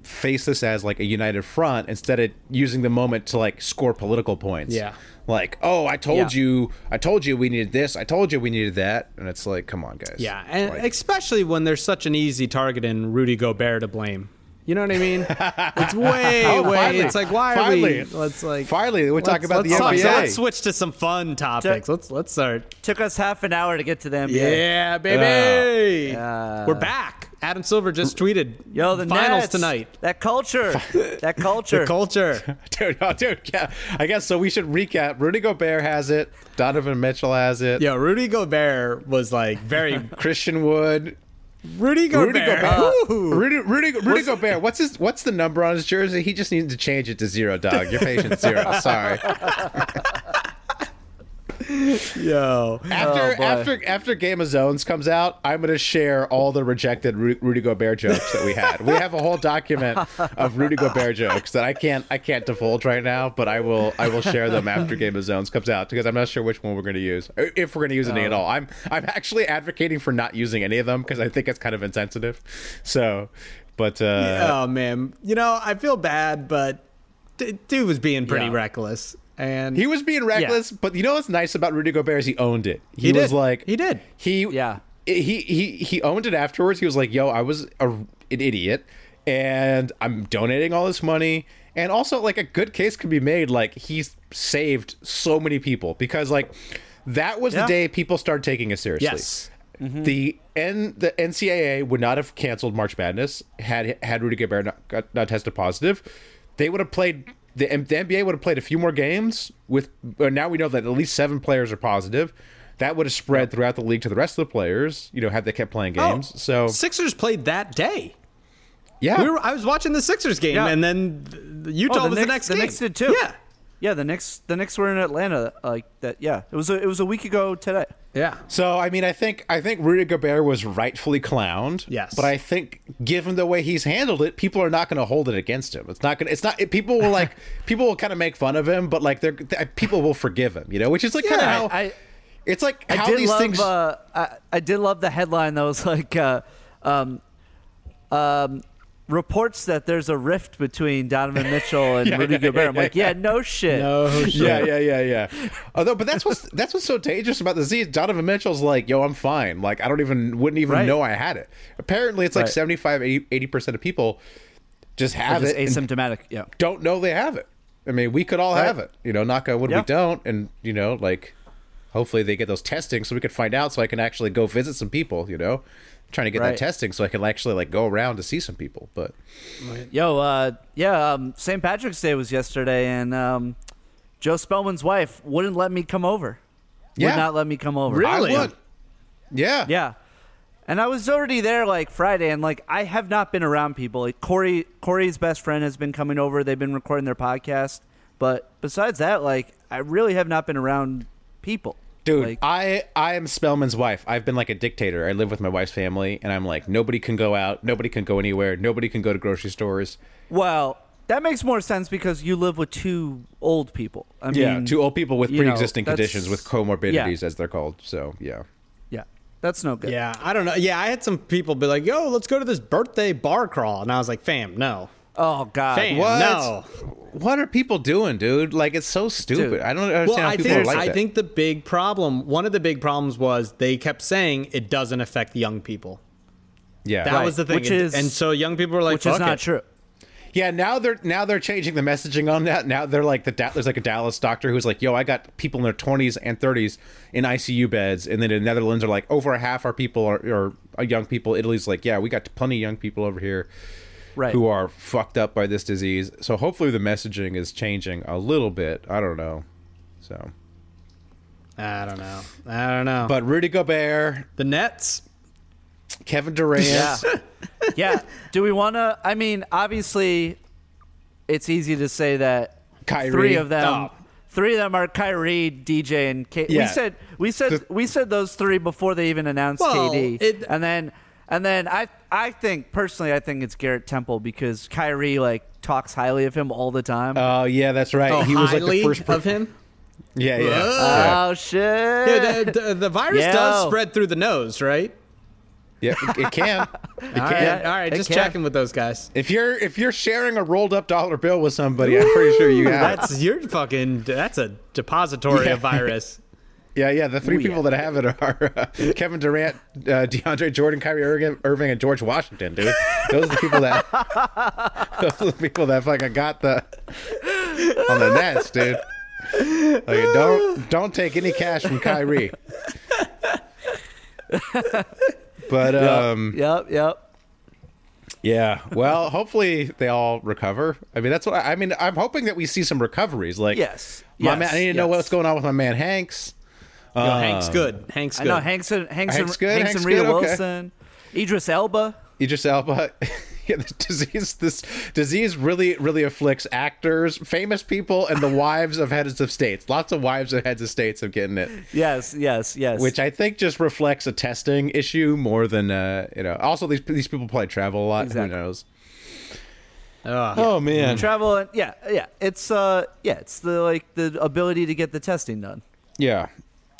face this as like a united front instead of using the moment to like score political points. Yeah. Like, oh, I told Yeah. you, I told you we needed this, I told you we needed that, and it's like, come on, guys. Yeah, and Like- especially when there's such an easy target in Rudy Gobert to blame. You know what I mean? *laughs* It's way, Oh, way. finally. It's like why Finally. are we? Let's like Finally, we're talking about let's the talk- NBA. so let's switch to some fun topics. Let's let's start. Took us half an hour to get to the NBA. Yeah, baby. Yeah. We're back. Adam Silver just tweeted. Yo, the finals Nets. tonight. That culture. *laughs* that culture. The culture. *laughs* dude, oh, dude, yeah. I guess so. We should recap. Rudy Gobert has it. Donovan Mitchell has it. Yeah, Rudy Gobert was like very Christian Wood. Rudy Gobert. Rudy Gobert. Ooh. Rudy, Rudy, Rudy Gobert. What's his? What's the number on his jersey? He just needs to change it to zero, dog. Your patient's zero. *laughs* Sorry. *laughs* Yo. After boy. after after Game of Zones comes out, I'm gonna share all the rejected Ru- Rudy Gobert jokes that we had. We have a whole document of Rudy Gobert jokes that I can't I can't divulge right now, but I will I will share them after Game of Zones comes out because I'm not sure which one we're gonna use if we're gonna use any at all. I'm I'm actually advocating for not using any of them because I think it's kind of insensitive. So, but uh, oh man, you know I feel bad, but d- dude was being pretty Yeah. reckless, and He was being reckless, but you know what's nice about Rudy Gobert is he owned it. He, He was did. like He did. He Yeah. He he he owned it afterwards. He was like, "Yo, I was a, an idiot, and I'm donating all this money." And also, like a good case could be made. Like he's saved so many people because like that was Yeah. the day people started taking it seriously. Yes. Mm-hmm. The N the NCAA would not have canceled March Madness had had Rudy Gobert not, got, not tested positive. They would have played the, the NBA would have played a few more games with. Or now we know that at least seven players are positive. That would have spread throughout the league to the rest of the players. You know, had they kept playing Oh, games. so Sixers played that day. yeah, We were, I was watching the Sixers game, Yeah. and then th- the Utah Oh, the was Knicks- the next the game. Knicks did too. Yeah, Yeah, the Knicks. The Knicks were in Atlanta. Like that. Yeah, it was. A, it was a week ago today. yeah. So I mean, I think I think Rudy Gobert was rightfully clowned. Yes. but I think given the way he's handled it, people are not going to hold it against him. It's not going. to It's not. It, people will like. *laughs* people will kind of make fun of him, but like they're th- people will forgive him. You know, which is like kind of how. I- it's like I did these love. things. Uh, I, I did love the headline that was like, uh, um, um, reports that there's a rift between Donovan Mitchell and *laughs* Yeah, Rudy yeah, Gobert. I'm like, yeah. yeah, no shit. No *laughs* shit. yeah, yeah, yeah, yeah. Although, but that's what's that's what's so dangerous about the disease. Donovan Mitchell's like, yo, I'm fine. Like, I don't even wouldn't even Right. know I had it. Apparently, it's like Right. 75, 80 percent of people just have Just it asymptomatic. Yeah. don't know they have it. I mean, we could all Right. have it. You know, knock on wood, Yeah. we don't. And you know, like, hopefully they get those testing so we can find out, so I can actually go visit some people. You know, trying to get Right. that testing so I can actually like go around to see some people. But Yo, uh, yeah, um, St. Patrick's Day was yesterday, and um, Joe Spellman's wife wouldn't let me come over. Yeah. Would not let me come over. Really? I would. Yeah. Yeah. And I was already there like Friday, and like I have not been around people. Like Corey, Corey's best friend has been coming over. They've been recording their podcast, but besides that, like I really have not been around people. Dude, Like- I I am Spellman's wife. I've been like a dictator. I live with my wife's family, and I'm like nobody can go out, nobody can go anywhere, nobody can go to grocery stores. Well, that makes more sense because you live with two old people. I mean, yeah, two old people with you pre-existing that's- conditions with comorbidities, yeah. as they're called. So yeah, Yeah, that's no good. Yeah, I don't know. Yeah, I had some people be like, "Yo, let's go to this birthday bar crawl," and I was like, "Fam, no, Oh God. fam, What? no." what are people doing, dude? Like it's so stupid. Dude. I don't understand Well, how I people think are like I that. think the big problem, one of the big problems was they kept saying it doesn't affect young people. yeah, That Right, was the thing, which and, is- and so young people were like, Which is not it." true. Yeah, now they're now they're changing the messaging on that. Now they're like the there's like a Dallas doctor who's like, "Yo, I got people in their 20s and 30s in ICU beds," and then in the Netherlands are like, over half our people are, are, are young people. Italy's like, "Yeah, we got plenty of young people over here Right. who are fucked up by this disease." So hopefully the messaging is changing a little bit. I don't know. So, I don't know. I don't know. but Rudy Gobert, the Nets, Kevin Durant, Yeah. *laughs* yeah. Do we want to? I mean, obviously, it's easy to say that Kyrie. three of them, Oh. three of them are Kyrie, DJ, and K. We said we said The- we said those three before they even announced Well, KD, it- and then and then I I think personally I think it's Garrett Temple because Kyrie like talks highly of him all the time. Oh yeah, that's right. oh, he was like the first per- of him. Yeah, yeah. Oh, yeah. oh shit! Yeah, the, the, the virus Yo. does spread through the nose, right? Yeah, it, it can. *laughs* It All can. right, all right, it just can. checking with those guys. If you're if you're sharing a rolled up dollar bill with somebody, I'm pretty sure you *laughs* have. That's you're fucking. That's a depository Yeah. of virus. Yeah, yeah. The three Ooh, people yeah. that have it are uh, Kevin Durant, uh, DeAndre Jordan, Kyrie Irving, Irving, and George Washington, dude. Those are the people that. *laughs* those are the people that fucking got the on the Nets, dude. Like, don't don't take any cash from Kyrie. But um, Yep, yep. Yeah. Well, hopefully they all recover. I mean, that's what I, I mean. I'm hoping that we see some recoveries. Like, Yes. my yes, man. I need to know what's going on with my man Hanks. Yo, Hank's good. Hank's good. I good. know Hanks and Hanks, Hanks good, Hanks, Hanks and Rita good, okay. Wilson, Idris Elba. Idris Elba. *laughs* yeah, this disease. This disease really, really afflicts actors, famous people, and the *laughs* wives of heads of states. Lots of wives of heads of states have getting it, Yes, yes, yes. which I think just reflects a testing issue more than uh, you know. Also, these these people probably travel a lot. Exactly. Who knows? Ugh. Oh man. travel and yeah, yeah. It's uh, yeah, it's the like the ability to get the testing done. Yeah.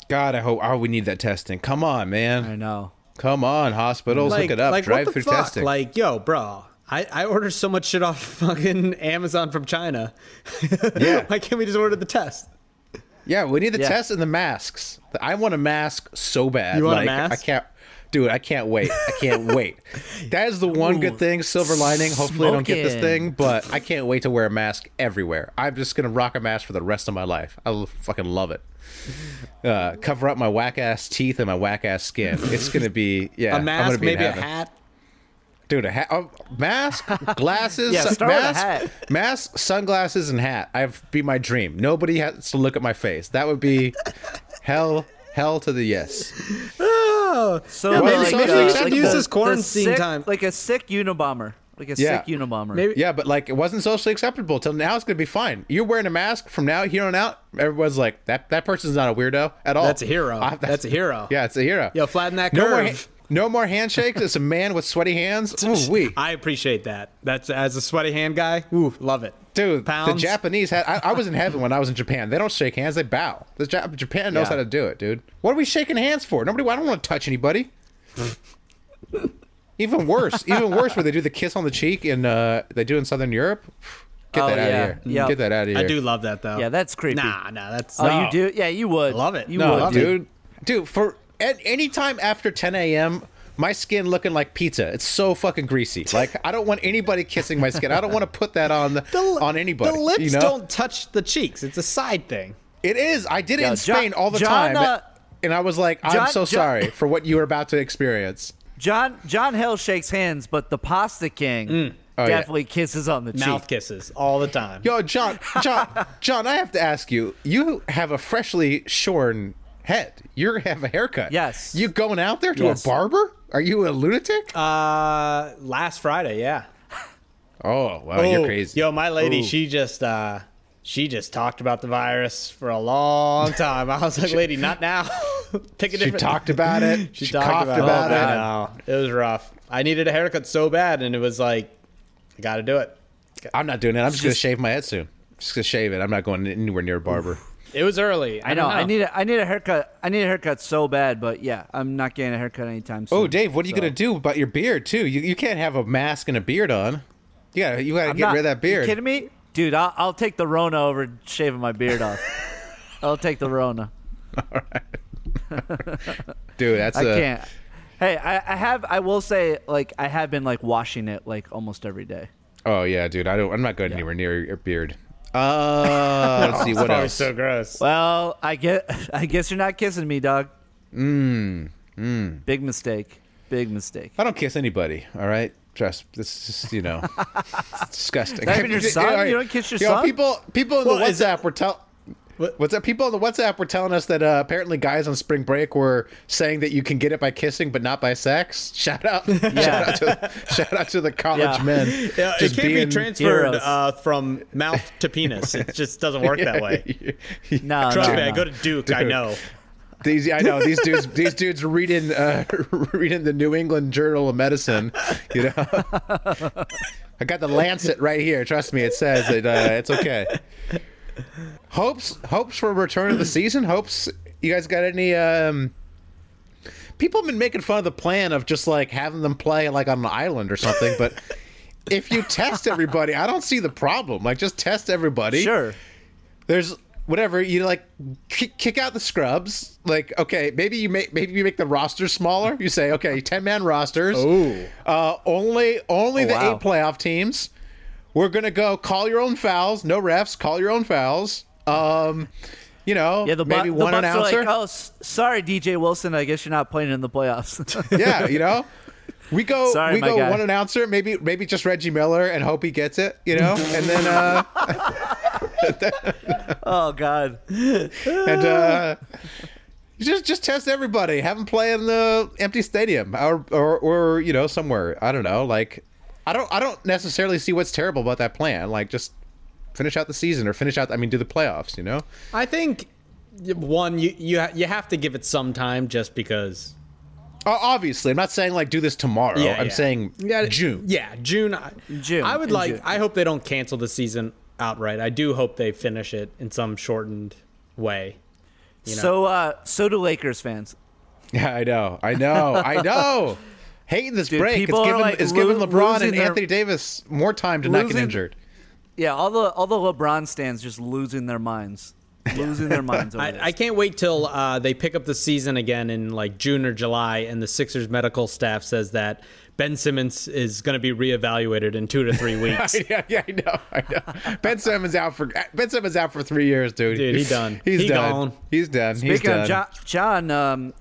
God, I hope. Oh, we need that testing. Come on, man. I know. Come on, hospitals, like, look it up. like Drive through fuck? testing. Like, yo, bro, I, I order so much shit off *laughs* fucking Amazon from China. *laughs* Yeah. Why can't we just order the test? yeah, we need the Yeah. tests and the masks. I want a mask so bad. You want a mask? I can't. Dude, I can't wait. I can't *laughs* wait. That is the one Ooh, good thing, silver lining. Hopefully, I don't get this thing, but I can't wait to wear a mask everywhere. I'm just gonna rock a mask for the rest of my life. I fucking love it. Uh, cover up my whack ass teeth and my whack ass skin. It's gonna be yeah. A I'm mask, gonna be maybe a hat. Dude, a hat, a mask, *laughs* glasses, Yeah, sun- start with a mask, hat. mask, sunglasses, and hat. I've be my dream. Nobody has to look at my face. That would be hell, hell to the yes. *laughs* So Yeah, maybe like, socially uh, acceptable. like Use the- this quarantine sick- time. like a sick Unabomber, like a Yeah. sick Unabomber. Maybe Yeah, but like it wasn't socially acceptable till now. It's gonna be fine. You're wearing a mask from now here on out. Everyone's like that. That person's not a weirdo at all. That's a hero. *laughs* I- That's a hero. *laughs* Yeah, it's a hero. Yo, flatten that no more, curve. no more handshakes. It's a man with sweaty hands. *laughs* Ooh, wee. I appreciate that. That's as a sweaty hand guy. Ooh, love it. Dude, Pounds. the Japanese had. I, I was in heaven when I was in Japan. They don't shake hands; they bow. The Jap- Japan knows Yeah. how to do it, dude. What are we shaking hands for? Nobody. I don't want to touch anybody. Even worse, even worse, where they do the kiss on the cheek and uh, they do in Southern Europe. Get Oh, that out yeah. of here. Yep. Get that out of here. I do love that though. Yeah, that's creepy. Nah, nah, that's Oh, no. you do? Yeah, you would. love it. You No, would, dude. Dude, for at any time after 10 a.m., my skin looking like pizza. It's so fucking greasy. Like I don't want anybody kissing my skin. I don't want to put that on *laughs* the, The, on anybody. The lips you know? don't touch the cheeks. It's a side thing. It is. I did it Yeah, in John- Spain all the John, time, uh, and I was like, I'm so John- sorry for what you were about to experience. John John Hill shakes hands, but the Pasta King Oh, yeah. definitely kisses on the cheek. Mouth kisses all the time. Yo, John, John, John, I have to ask you. You have a freshly shorn head. You have a haircut. Yes. You going out there to Yes. a barber? Are you a lunatic? Uh, last Friday, yeah. oh, wow, you're crazy. Yo, my lady, Ooh. she just uh, she just talked about the virus for a long *laughs* time. I was like, lady, not now. *laughs* Pick a different. She talked about it. *laughs* She, She, talked coughed about, about, it. it. I know. It was rough. I needed a haircut so bad, and it was like, I got to do it. I'm not doing it. I'm just, gonna shave my head soon. Just gonna shave it. I'm not going anywhere near a barber. It was early. I, I know, don't I need a, I need a haircut. I need a haircut so bad, but yeah, I'm not getting a haircut anytime oh, soon. Oh, Dave, what are you so- gonna do about your beard too? You you can't have a mask and a beard on. You gotta you gotta I'm get not- rid of that beard. You kidding me, dude? I'll, I'll take the Rona over shaving my beard off. *laughs* I'll take the Rona. All right, Dude, that's *laughs* I a can't. Hey, I, I have. I will say, like, I have been like washing it like almost every day. oh yeah, dude. I don't. I'm not going anywhere near your beard. Uh, *laughs* let's see what else. so gross. Well, I get. I guess you're not kissing me, dog. Mmm. Mmm. Big mistake. Big mistake. I don't kiss anybody. All right, trust. This is just you know, disgusting. Not even your *laughs* son? All You don't kiss your You know, son? people people in the Well, is WhatsApp were tell. What- What's that? People on the WhatsApp were telling us that uh, apparently guys on spring break were saying that you can get it by kissing, but not by sex. Shout out! *laughs* Shout out to shout out to the college Yeah. men. Yeah, it can't being- be transferred uh, from mouth to penis. It just doesn't work that *laughs* way. No, Trust no, me, I go to Duke. I know. These I know these dudes. *laughs* These dudes reading uh, *laughs* reading the New England Journal of Medicine. You know, *laughs* I got the Lancet right here. Trust me, it says it. Uh, it's okay. Hopes hopes for return of the season. Hopes you guys got any? Um, people have been making fun of the plan of just like having them play like on an island or something, but. If you test everybody, I don't see the problem. Like, just test everybody Sure. there's whatever you like kick, kick out the scrubs like okay maybe you make maybe you make the roster smaller you say okay *laughs* 10 man rosters Ooh. uh only only Oh, the wow. eight playoff teams we're gonna go call your own fouls no refs call your own fouls um you know Yeah, the maybe Bu- the one Bucks announcer like, oh, sorry, DJ Wilson. I guess you're not playing in the playoffs. *laughs* yeah you know we go Sorry, we my go guy. one announcer maybe maybe just reggie miller and hope he gets it you know and then uh *laughs* *laughs* oh God. and uh, just just test everybody. Have them play in the empty stadium, or, or or you know somewhere. I don't know. Like, I don't I don't necessarily see what's terrible about that plan. Like, just finish out the season or finish out. I mean, do the playoffs. You know. I think one, you you ha- you have to give it some time, just because. Uh, obviously, I'm not saying like do this tomorrow. Yeah, I'm yeah. saying Yeah, June. Yeah, June. I- June, I would like. June. I hope they don't cancel the season outright. I do hope they finish it in some shortened way. know. So, uh, so do Lakers fans. *laughs* Yeah, I know. I know. I know. *laughs* Hating this Dude, break. It's people are, giving like, it's giving lo- LeBron and their- Anthony Davis more time to not get injured. Yeah, all the all the LeBron stands just losing their minds, *laughs* losing their minds over I, this. I can't wait till uh, they pick up the season again in like June or July, and the Sixers medical staff says that Ben Simmons is going to be reevaluated in two to three *laughs* weeks. *laughs* yeah, yeah, I know, I know. Ben Simmons out for Ben Simmons out for three years, dude. Dude, he done. He's He done. gone. He's done. He's Speaking done. of John, John um,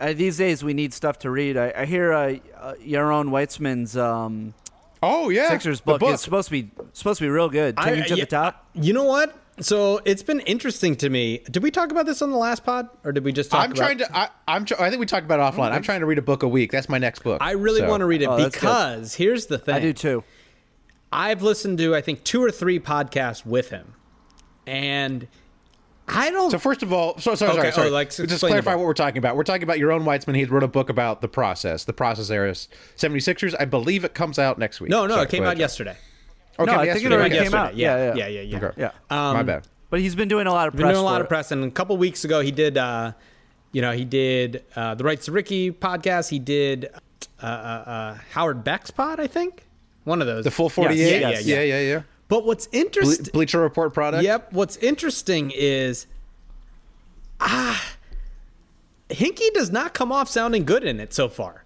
uh, these days we need stuff to read. I, I hear uh, uh, Yaron Weitzman's um, oh yeah, Sixers the book, is supposed to be supposed to be real good. Tanking to yeah, the top. You know what? So it's been interesting to me. Did we talk about this on the last pod, or did we just talk I'm about? trying to. I, I'm. Tr- I think we talked about it offline. I'm trying to read a book a week. That's my next book. I really So- want to read it Oh, because here's the thing. I do too. I've listened to I think two or three podcasts with him, and I don't. So first of all, so sorry, Okay, oh, sorry, sorry. oh, like, just clarify what we're talking about. We're talking about Yaron Weitzman. He wrote a book about the process, the process eras, 76ers. I believe it comes out next week. no, no, Sorry, it came out ahead. yesterday. Okay, No, I think it already Okay. came out. Yeah, Yeah, yeah, yeah. yeah, yeah. Okay. Yeah. Um, my bad. But he's been doing a lot of press. Been doing a lot for of press, and a couple weeks ago he did, uh, you know, he did uh, the Rights to Ricky podcast. He did uh, uh, uh, Howard Beck's pod, I think, one of those. The full 48. Yeah, yeah, yeah, yeah. yeah, yeah. But what's Ble- interesting? Bleacher Report product. Yep. What's interesting is, ah, Hinkie does not come off sounding good in it so far.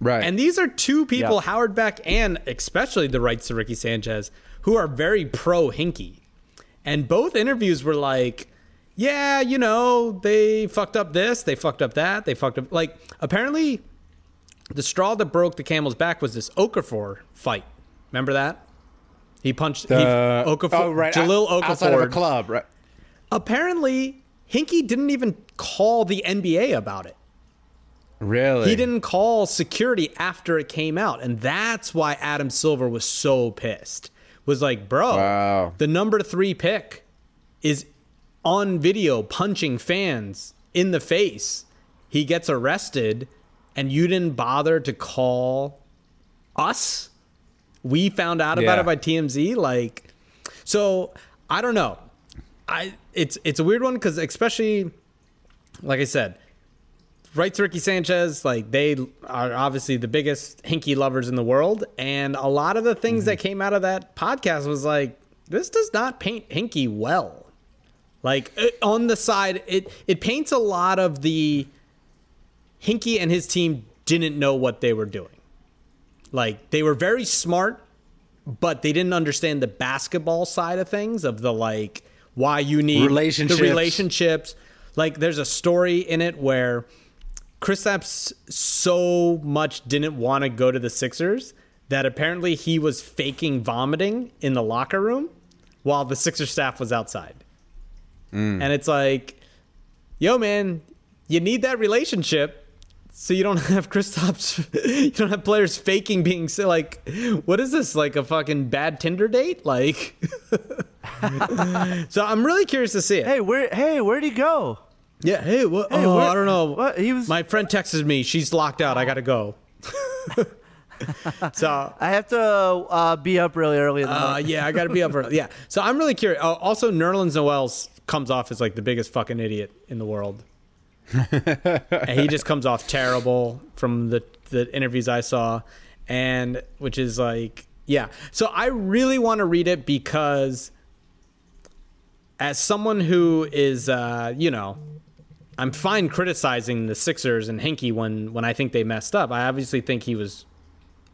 Right. And these are two people, Yeah. Howard Beck and especially the rights to Ricky Sanchez, who are very pro Hinkie. And both interviews were like, yeah, you know, they fucked up this, they fucked up that, they fucked up. Like, apparently, the straw that broke the camel's back was this Okafor fight. Remember that? He punched he, Uh, Okafor, oh, right. Jahlil out- Outside of a club, right? Apparently, Hinkie didn't even call the NBA about it. Really? He didn't call security after it came out, and that's why Adam Silver was so pissed. was like, bro, Wow. the number three pick is on video punching fans in the face. He gets arrested, and you didn't bother to call us. We found out about it by TMZ. Like, so I don't know. I it's it's a weird one because especially, like I said, right to Ricky Sanchez, like they are obviously the biggest Hinkie lovers in the world, and a lot of the things that mm-hmm. came out of that podcast was like, this does not paint Hinkie well. Like it, on the side, it it paints a lot of the Hinkie and his team didn't know what they were doing. Like they were very smart, but they didn't understand the basketball side of things of the like why you need Relationships. the relationships. Like there's a story in it where Kristaps so much didn't want to go to the Sixers that apparently he was faking vomiting in the locker room while the Sixer staff was outside. Mm. And it's like, yo, man, you need that relationship so you don't *laughs* have Kristaps, you don't have players faking being si- like, what is this? Like a fucking bad Tinder date? Like, *laughs* so I'm really curious to see it. Hey, where? Hey, where'd he go? Yeah. Hey, what? Hey, oh, where- I don't know. What he was? My friend texted me. She's locked out. I gotta go. *laughs* so I have to uh, be up really early in the uh, yeah, I gotta be up early. *laughs* Yeah. So I'm really curious. Uh, also, Nerlens Noel's comes off as like the biggest fucking idiot in the world. *laughs* and he just comes off terrible from the the interviews I saw, and which is like yeah. So I really want to read it because as someone who is uh, you know I'm fine criticizing the Sixers and Hinkie when when I think they messed up. I obviously think he was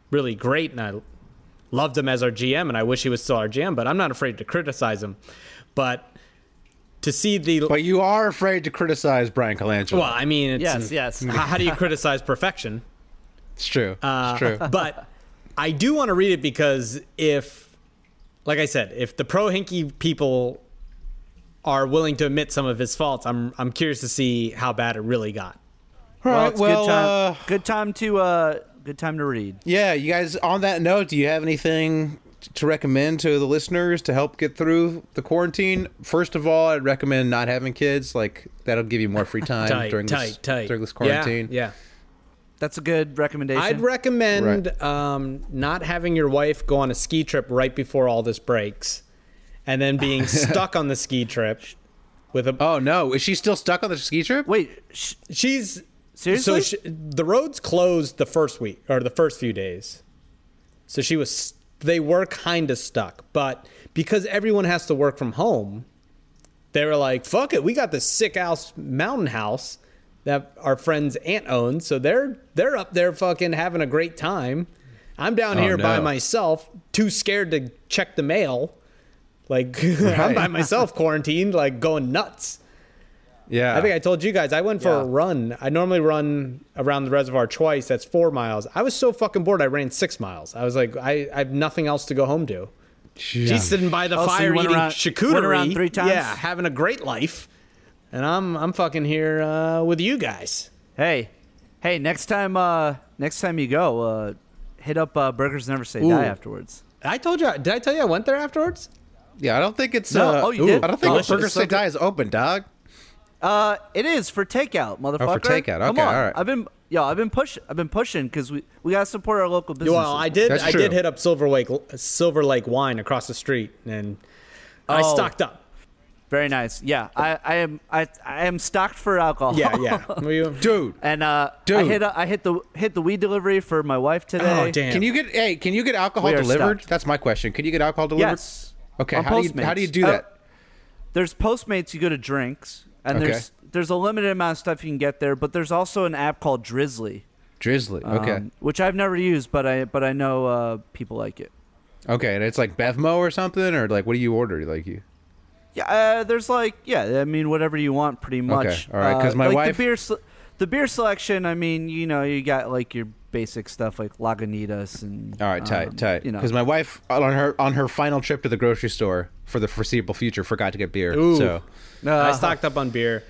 really great and I loved him as our GM and I wish he was still our GM, but I'm not afraid to criticize him. But to see the But you are afraid to criticize Bryan Colangelo. well, I mean, it's, Yes, yes. *laughs* How, how do you criticize perfection? it's true. Uh, it's true. *laughs* but I do want to read it because if, like I said, if the pro Hinkie people are willing to admit some of his faults, I'm I'm curious to see how bad it really got. All Well, right, well, good time. uh, good time to uh, good time to read. yeah, you guys. On that note, do you have anything to recommend to the listeners to help get through the quarantine? First of all, I'd recommend not having kids. Like that'll give you more free *laughs* time Tight, during tight, this tight. during this quarantine. Yeah, yeah. That's a good recommendation. I'd recommend Right. um, not having your wife go on a ski trip right before all this breaks, and then being *laughs* stuck on the ski trip with a. Oh no, is she still stuck on the ski trip? Wait, sh- She's Seriously? So she, the roads closed the first week or the first few days, so she was. They were kind of stuck, but because everyone has to work from home, they were like, "Fuck it, we got this sick house mountain house that our friend's aunt owns, so they're they're up there fucking having a great time. I'm down Oh, here by myself, too scared to check the mail. Like *laughs* I'm by myself, quarantined, like going nuts." Yeah, I think I told you guys I went for a run. I normally run around the reservoir twice. That's four miles. I was so fucking bored. I ran six miles. I was like, I, I have nothing else to go home to. She's sitting by the Oh, fire went eating around- charcuterie. went around three times? Yeah, having a great life. And I'm I'm fucking here uh, with you guys. hey, hey, next time, uh, next time you go, uh, hit up uh, Burgers Never Say Ooh. Die afterwards. I told you. Did I tell you I went there afterwards? Yeah, I don't think it's. No, uh, oh, you did? I don't think Delicious. Burger Say Die is open, dog. Uh, it is for takeout, motherfucker. takeout. Come on. all right. I've been, yo, I've been pushing, I've been pushing because we we gotta support our local businesses. Well, I did. That's I did hit up Silver Lake Silver Lake Wine across the street, and I Oh. stocked up. Very nice. Yeah, I, I am, I, I am stocked for alcohol. Yeah, yeah. *laughs* Were you- Dude, And uh, I Dude. hit, I hit the hit the weed delivery for my wife today. Oh damn! can you get? Hey, can you get alcohol delivered? stocked. That's my question. Can you get alcohol delivered? Yes. Okay. How do you how do you do Uh, that? there's Postmates. You go to drinks, and Okay. there's there's a limited amount of stuff you can get there. But there's also an app called Drizly, Drizly. Okay. um, which I've never used, but I but I know uh, people like it. okay, and it's like Bevmo or something, or like what do you order? Like you? Yeah, uh, there's like yeah, I mean whatever you want, pretty much. Okay, all right, because my like wife- the beer, the beer selection. I mean, you know, you got like your basic stuff like Lagunitas and. All right, tight, um, tight. You know, Because my wife on her on her final trip to the grocery store for the foreseeable future forgot to get beer. Ooh. So I Uh, stocked up on beer.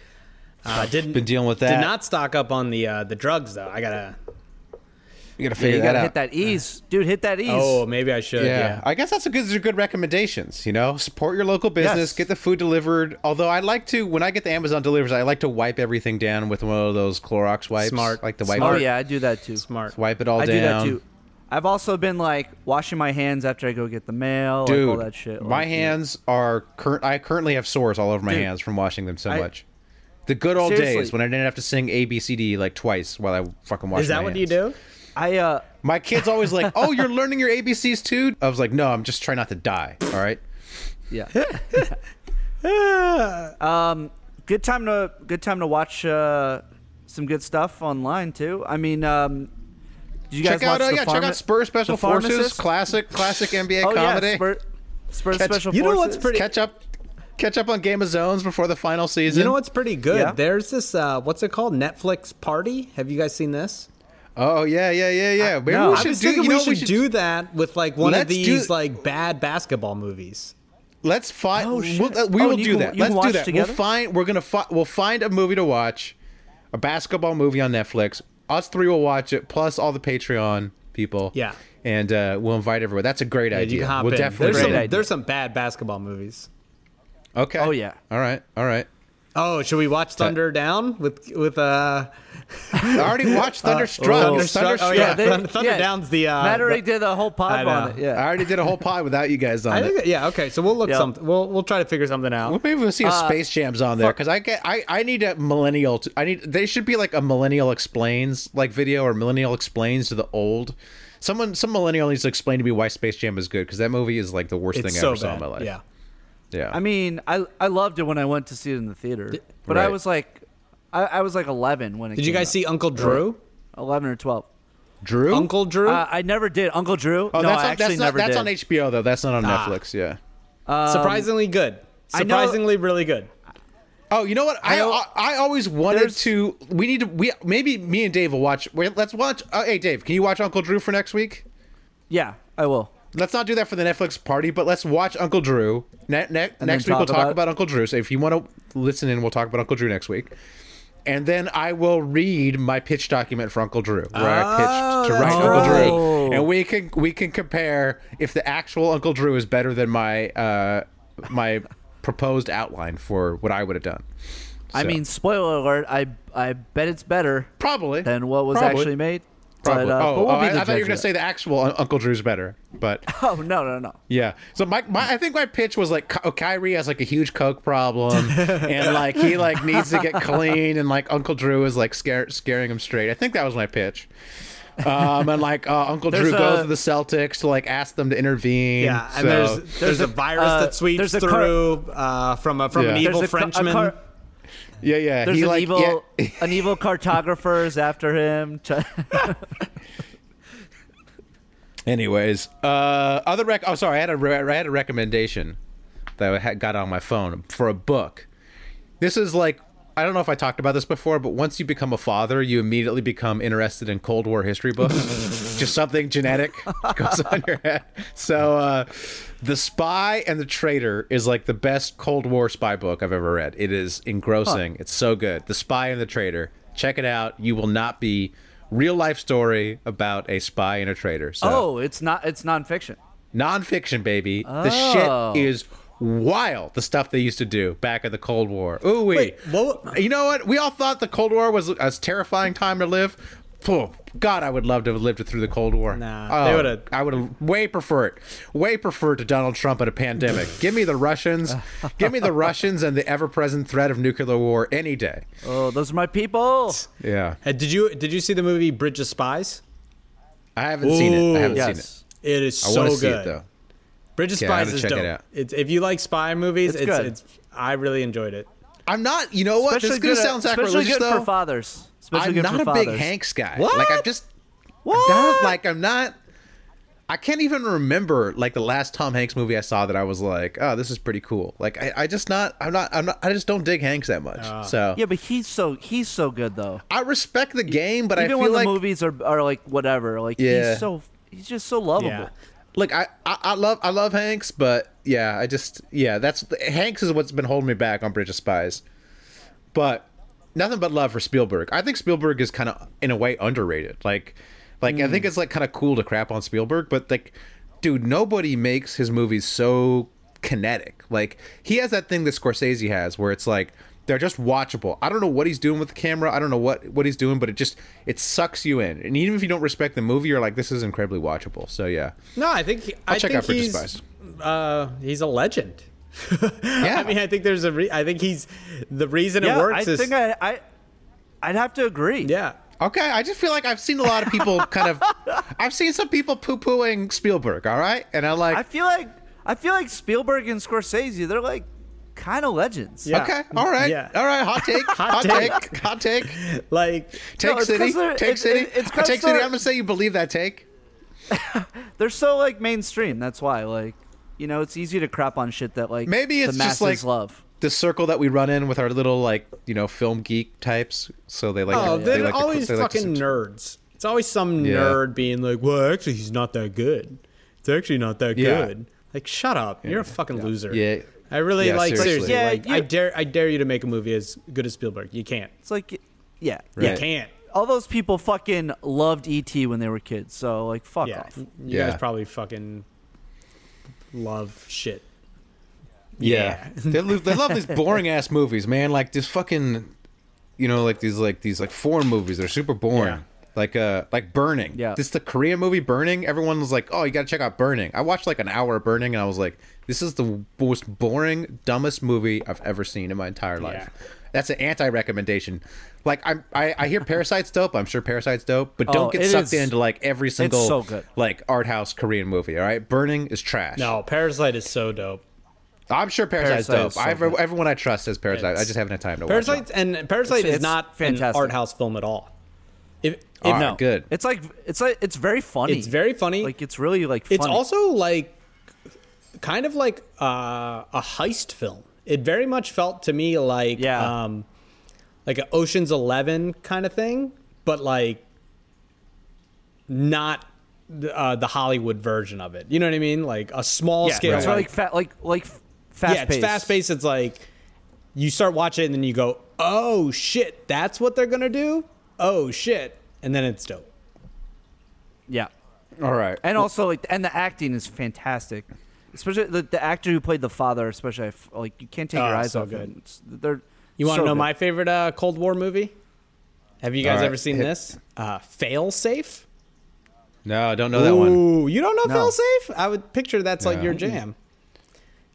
Uh, didn't been dealing with that. Did not stock up on the uh, the drugs though. I gotta. You gotta Yeah, you gotta out. hit that ease, dude. Hit that ease. Oh, maybe I should. Yeah. Yeah. I guess that's a good. These are good recommendations. You know, support your local business, Yes. get the food delivered. Although I like to, when I get the Amazon delivers, I like to wipe everything down with one of those Clorox wipes. Smart. like the wipe. Oh yeah, I do that too. Smart. Wipe it all I down. I do that too. I've also been like washing my hands after I go get the mail, Dude, like all that shit. my like, hands are current. I currently have sores all over my Dude, hands from washing them so I- much. The good old Seriously. days when I didn't have to sing A B C D like twice while I fucking washed Is that my what hands. you do? I uh, My kids always like, "Oh, you're learning your ABCs too." I was like, "No, I'm just trying not to die." All right. yeah. *laughs* *laughs* um, good time to good time to watch uh, some good stuff online too. I mean, um, did you guys check out, watch uh, the yeah, check out Spurs Special Forces, Pharmacist? classic, classic NBA Oh comedy. yeah, Spur, Spurs Catch- Special You know Forces. what's pretty- catch up, catch up on Game of Zones before the final season. You know what's pretty good? Yeah. There's this uh what's it called? Netflix Party. Have you guys seen this? Oh yeah, yeah, yeah, yeah. Maybe no, we should do. You we know, should, we should do that with like one of Let's do- these like bad basketball movies. Let's find. Oh. We'll, uh, we Oh, will do can- that. Let's do that. together? We'll find. We're gonna. Fi- we'll find a movie to watch, a basketball movie on Netflix. Us three will watch it, plus all the Patreon people. Yeah. and uh, we'll invite everyone. That's a great Yeah, idea. you can hop we'll in. definitely. There's some, idea. there's some bad basketball movies. Okay. Oh, yeah. All right. All right. Oh, should we watch Thunder Down with with uh I already watched Thunderstruck. oh. Thunderstruck? Thunderstruck. Oh yeah, they- Thunder, Thunder yeah. Down's the uh Matt already the- did a whole pod on it. Yeah. I already did a whole pod without you guys on I it. think, yeah, okay. So we'll look Yep. something. We'll we'll try to figure something out. Well, maybe we'll see a Space Jams on there because I get I, I need a millennial. To, I need they should be like a millennial explains like video or millennial explains to the old. Someone some millennial needs to explain to me why Space Jam is good because that movie is like the worst it's thing I so ever saw in my life. Yeah. yeah. I mean, I I loved it when I went to see it in the theater, but I was like, I, I was like 11 when it. Did you guys out. see Uncle Drew? 11 or 12? Drew. Uncle Drew? Uh, I never did. Uncle Drew? oh, no, that's I on, actually that's not, never that's did. on HBO though. That's not on Ah. Netflix. Yeah. Surprisingly good. I know- Surprisingly really good. Oh, you know what? I I- I, I always wanted to. We need to. We maybe me and Dave will watch. Wait, let's watch. Uh, hey, Dave, can you watch Uncle Drew for next week? Yeah, I will. Let's not do that for the Netflix party, but let's watch Uncle Drew. Ne- ne- next week we'll talk talk about- about Uncle Drew. So if you want to listen in, we'll talk about Uncle Drew next week. And then I will read my pitch document for Uncle Drew, where I pitched to write Uncle right. Drew, and we can we can compare if the actual Uncle Drew is better than my uh, my proposed outline for what I would have done. I mean, spoiler alert. I I bet it's better probably than what was Probably. actually made. Probably. But, uh, oh, but we'll oh, be I, I thought you were gonna say the actual Uncle Drew's better, but. *laughs* Oh no no no. Yeah. So my, my I think my pitch was like Ky- Kyrie has like a huge coke problem *laughs* and like he like needs to get clean and like Uncle Drew is like scare, scaring him straight. I think that was my pitch. Um and like uh, Uncle Drew There's goes to the Celtics to like ask them to intervene. Yeah, and So- there's there's, a, virus uh, that sweeps there's a car- through uh, from a, from Yeah. an There's evil a ca- a Frenchman. car- yeah, yeah. There's he an like evil yeah. *laughs* an evil cartographer is *laughs* after him. Ch- *laughs* Anyways, uh, other rec. Oh, sorry. I had a re- I had a recommendation that I had got on my phone for a book. This is like I don't know if I talked about this before, but once you become a father, you immediately become interested in Cold War history books. *laughs* Just something genetic goes on your head. So, uh, the Spy and the Traitor is like the best Cold War spy book I've ever read. It is engrossing. It's so good. The Spy and the Traitor. Check it out. You will not be real life story about a spy and a traitor. So oh, it's not. It's nonfiction. nonfiction, baby. Oh. The shit is wild. The stuff they used to do back in the Cold War. Ooh wee. Wait, what- You know what? We all thought the Cold War was a terrifying time to live. Oh, God, I would love to have lived through the Cold War. Nah, Oh, they would've- I would have way preferred, it. way preferred to Donald Trump and a pandemic. Give me the Russians. Give me the Russians and the ever-present threat of nuclear war any day. Oh, those are my people. Yeah, Uh, did you did you see the movie Bridge of Spies? I haven't seen it. I haven't seen it. Yes. It is I so want to good. see it though. Bridge of Spies is check it dope. out. It's, if you like spy movies, It's it's, good. it's I really enjoyed it. I'm not. You know what? Especially this is gonna good, sound especially sacrilegious good though. for fathers. Especially I'm good not for a fathers. big Hanks guy. What? Like I'm just What? I'm not, like I'm not. I can't even remember like the last Tom Hanks movie I saw that I was like, oh, this is pretty cool. Like I, I just not. I'm not. I'm not. I just don't dig Hanks that much. Ah. so Yeah, but he's so he's so good though. I respect the game, but I Even feel when like the movies are are like whatever, like Yeah. he's so he's just so lovable. Yeah. Look, I, I I love I love Hanks, but yeah, I just yeah, that's Hanks is what's been holding me back on Bridge of Spies. But nothing but love for Spielberg. I think Spielberg is kind of in a way underrated. Like Like I think hmm. it's like kind of cool to crap on Spielberg, but like, dude, nobody makes his movies so kinetic. Like he has that thing that Scorsese has, where it's like they're just watchable. I don't know what he's doing with the camera. I don't know what what he's doing, but it just it sucks you in. And even if you don't respect the movie, you're like, this is incredibly watchable. So yeah, No, I think I'll I check think out for of he's Spies. uh, he's a legend. *laughs* Yeah, I mean, I think there's a. Re- I think he's the reason yeah, it works I is think I, I I'd have to agree. yeah. Okay, I just feel like I've seen a lot of people *laughs* kind of. I've seen some people poo pooing Spielberg, all right? And I'm like, I feel like I feel like Spielberg and Scorsese, they're like kind of legends. Yeah. okay, all right, Yeah. all right, hot take, *laughs* hot, take. take. hot take. *laughs* Like Take it's 'cause City, they're- take it's- City, it's 'cause take City. I'm gonna say you believe that take. *laughs* They're so like mainstream. That's why like you know it's easy to crap on shit that like Maybe it's the just like love. the circle that we run in with our little like you know film geek types. So they like. oh, they're they like to- always they like fucking subs- nerds. It's always some Yeah. nerd being like, "Well, actually, he's not that good. It's actually not that Yeah. good." Like, shut up. You're a fucking loser. Yeah. I really Yeah, like seriously. seriously. Yeah, like, you- I dare, I dare you to make a movie as good as Spielberg. You can't. It's like yeah, You can't. all those people fucking loved ET when they were kids. So like fuck Yeah, off. you Yeah. guys probably fucking love shit. Yeah, they, lo- they love these boring ass movies, man. Like this fucking, you know, like these like these like foreign movies. They're super boring. Yeah. Like uh, like Burning. Yeah. This the Korean movie Burning. Everyone was like, "Oh, you got to check out Burning." I watched like an hour of Burning, and I was like, "This is the most boring, dumbest movie I've ever seen in my entire life." Yeah. That's an anti-recommendation. Like I'm, I, I hear Parasite's dope. I'm sure Parasite's dope, but Oh, don't get sucked is- into like every single so good. like art house Korean movie. All right, Burning is trash. No, Parasite is so dope. I'm sure Parasite's Parasite dope. is so I, good. everyone I trust says Parasite. I just haven't had time to Parasite watch it. and Parasite It's- is it's not fantastic. an art house film at all. If, if All right, no, good. It's like it's like it's very funny. it's very funny. like it's really like funny. it's also like kind of like uh, a heist film. It very much felt to me like Yeah. um, like an Ocean's Eleven kind of thing, but like not the, uh, the Hollywood version of it. You know what I mean? Like a small yeah, scale. it's like, like fat like like fast yeah, it's fast paced. It's like you start watching it and then you go, "Oh shit, that's what they're gonna do." Oh shit, and then it's dope. Yeah. All right. And also like and the acting is fantastic. Especially the, the actor who played the father, especially I f- like you can't take your Oh, eyes so off good. him. It's, they're You want to so know good. my favorite uh, Cold War movie? Have you guys All right, ever seen hit- this? Uh, Fail Safe. No, I don't know that one. You don't know No. Fail Safe? I would picture that's like your jam.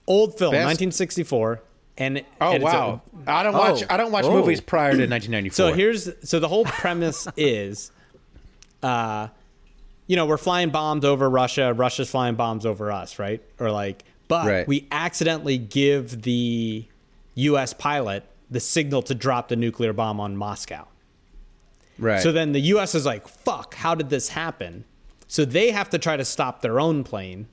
Old film, Best- 1964, and Oh and wow. I don't watch. Oh. I don't watch Oh. movies prior to *clears throat* 1994. So here's so the whole premise *laughs* is, uh, you know, we're flying bombs over Russia. Russia's flying bombs over us, right? Or like, but Right. we accidentally give the U.S. pilot the signal to drop the nuclear bomb on Moscow. right. So then the U.S. is like, "Fuck! How did this happen?" So they have to try to stop their own plane,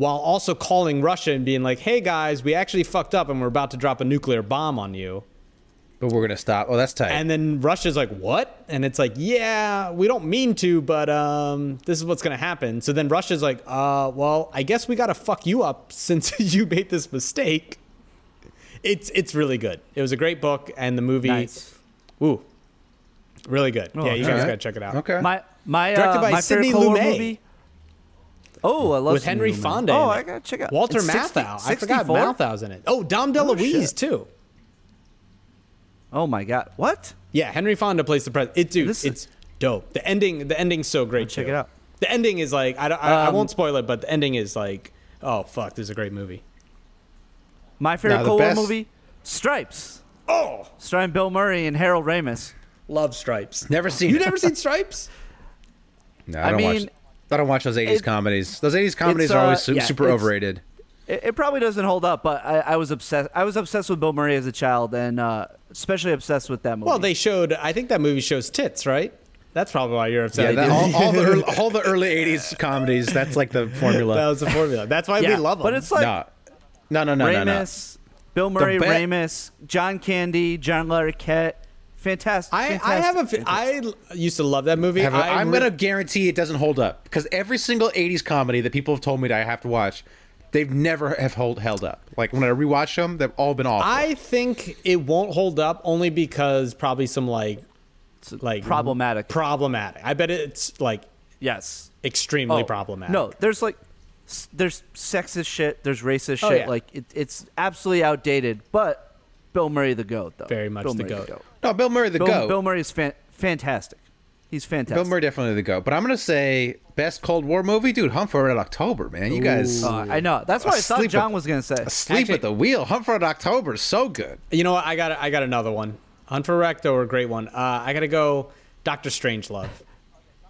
while also calling Russia and being like, "Hey guys, we actually fucked up and we're about to drop a nuclear bomb on you." but we're gonna stop. Oh, that's tight. And then Russia's like, "What?" And it's like, "Yeah, we don't mean to, but um, this is what's gonna happen." So then Russia's like, "Uh, well, I guess we gotta fuck you up *laughs* since *laughs* you made this mistake." It's it's really good. It was a great book, and the movie, Nice. ooh, really good. yeah, you guys alright. gotta check it out. okay. My my Directed uh, by my Sidney favorite Cold War Lumet. movie. Oh, I love With Henry Lumet. Fonda. Oh, I gotta check out Walter It's 60 Matthau. I forgot 64? Matthau's in it. Oh, Dom DeLuise shit. too. Oh my god, what? Yeah, Henry Fonda plays the president. It, dude, This is- it's dope. The ending, the ending's so great. check too. it out. The ending is like I, don't, I, I Um, won't spoil it, but the ending is like, oh fuck, this is a great movie. My favorite Now, the Cold War movie, Stripes, Oh, starring Bill Murray and Harold Ramis. love Stripes. never seen. You never seen *laughs* Stripes? No, I I don't watch. mean, I don't watch those 80s it- comedies. Those 80s comedies it's, are always uh, su- yeah, super overrated. It, it probably doesn't hold up, but I, I was obsessed. I was obsessed with Bill Murray as a child, and uh, especially obsessed with that movie. Well, they showed. I think that movie shows tits, right? That's probably why you're upset. Yeah, that, all, all the early, *laughs* all the early 80s comedies. That's like the formula. that was the formula. That's why yeah, we love them. but it's like no, no, no, no, no, no. Ramis, Bill Murray, be- Ramis, John Candy, John Larroquette. Fantastic. I, fantastic. I have a. fi- I l- used to love that movie. Have a- I I'm re- gonna guarantee it doesn't hold up because every single '80s comedy that people have told me that I have to watch, they've never have hold, held up. Like when I rewatch them, they've all been awful. I think it won't hold up only because probably some like like problematic. Problematic. I bet it's like yes, extremely Oh, problematic. No, there's like there's sexist shit, there's racist Oh, shit. yeah. Like it, it's absolutely outdated. But Bill Murray the goat though. Very much Bill the Murray goat. No, Bill Murray the Bill, goat. Bill Murray is fan- fantastic. He's fantastic. Bill Murray definitely the goat. But I'm gonna say best Cold War movie, dude. Hunt for Red October, man. You guys Uh, I know. That's what I thought Asleep John at- was gonna say. Sleep at the wheel. Hunt for Red October is so good. You know what? I got I got another one. Hunt for Recto, a great one. Uh, I got to go. Doctor Strangelove.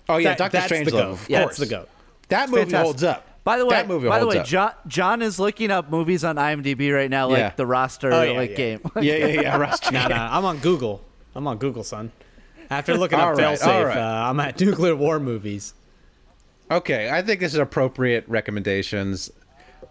Oh yeah, That- Doctor Strange the Strangelove. goat. Of Yeah, course, that's the goat. That movie Fantastic. holds up. By the way, that movie by the way, up. John John is looking up movies on IMDb right now, like Yeah. the roster Oh, yeah, like yeah. game. yeah, yeah, yeah. Ross Nah, nah, I'm on Google. I'm on Google, son. After looking up right, Failsafe, all right. uh, I'm at *laughs* Nuclear War Movies. Okay, I think this is appropriate recommendations.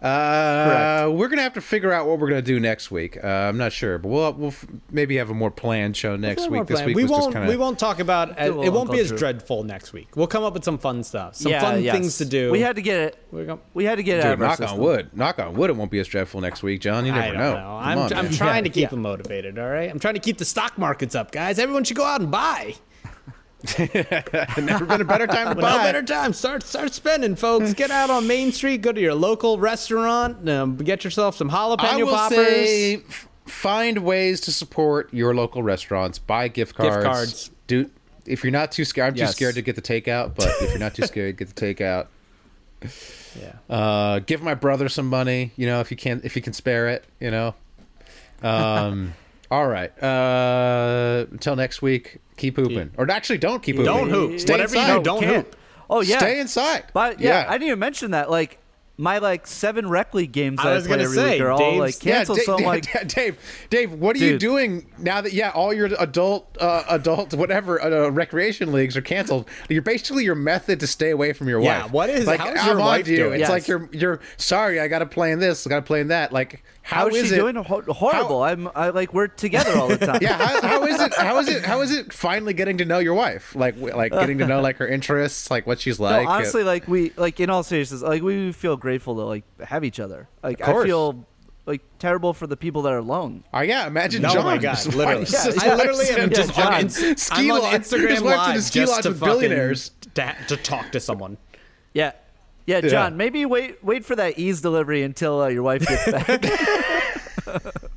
Uh, we're gonna have to figure out what we're gonna do next week. Uh, I'm not sure, but we'll we'll f- maybe have a more planned show next More week. This week we was won't. just kind We won't talk about. a it won't be as dreadful next week. We'll come up with some fun stuff, some yeah, fun yes. things to do. We had to get it. We're gonna- We had to get it out of knock system. on wood. Knock on wood. It won't be as dreadful next week, John. You never I don't know. know. I'm, on, I'm man. trying to keep yeah. them motivated. All right. I'm trying to keep the stock markets up, guys. Everyone should go out and buy. *laughs* never been a better time to But no better time. Start start spending, folks. Get out on Main Street. Go to your local restaurant. Um, get yourself some jalapeno I will poppers. say, f- find ways to support your local restaurants. Buy gift cards. cards. Do if you're not too scared. I'm too scared to get the takeout, but if you're not too *laughs* scared, get the takeout. yeah. Uh, give my brother some money. You know, if you can, if you can spare it. You know. Um. *laughs* all right. Uh. Until next week. Keep hooping, or actually, don't keep hooping. Don't hoop. Stay Whatever you inside. do, don't Can't. hoop. Oh yeah. Stay inside. But yeah, Yeah. I didn't even mention that. Like my like seven rec league games I that I, was play gonna every say, week are all Dave's- like Yeah, canceled. Da- so I'm Da- like, Da- *laughs* Dave, Dave, what are you doing now that yeah, all your adult, uh, adult, whatever uh, recreation leagues are canceled? You're basically your method to stay away from your Yeah, wife. Yeah, what is- like? how is I'm your on wife to you. doing? It's Yes. like you're you're sorry. I got to play in this. I got to play in that. Like how is, she it? doing? Ho- horrible. I'm I like we're together all the *laughs* time. Yeah, how, how is it? How is it? How is it? Finally getting to know your wife, like like getting to know like her interests, like what she's like. uh, honestly, like we like in all seriousness, like we feel grateful to like have each other. Like Of I feel like terrible for the people that are alone. Oh yeah, imagine Oh John. my God, literally. *laughs* Yeah, I literally am in just John. on, Inst- ski I'm on lodge. Instagram His wife's in Live ski just lodge to with billionaires. to, to talk to someone. Yeah. Yeah, John. Maybe wait wait for that ease delivery until uh, your wife gets back. *laughs*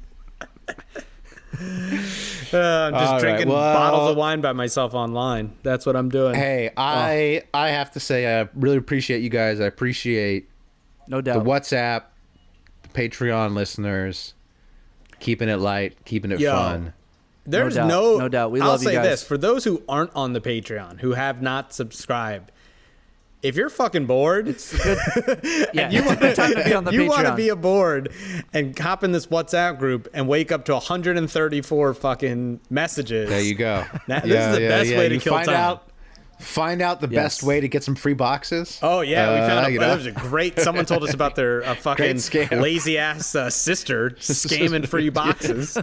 Uh, I'm just All right, drinking well- bottles of wine by myself online. That's what I'm doing. Hey, I I have to say I really appreciate you guys. I appreciate no doubt the doubt. WhatsApp, Patreon listeners, keeping it light, keeping it Yo. fun. There's doubt, no, no doubt. We I'll love you say guys. this for those who aren't on the Patreon, who have not subscribed. If you're fucking bored, *laughs* yeah, you want the time to be on the *laughs* you Patreon. want to be aboard and hop in this WhatsApp group and wake up to 134 fucking messages. There you go. *laughs* That- this is the best way to you kill find time. out find out the Yes. best way to get some free boxes. Oh yeah, we Uh, found out you there know. was a great. Someone told us about their uh, fucking scam. lazy ass uh, sister scamming free boxes.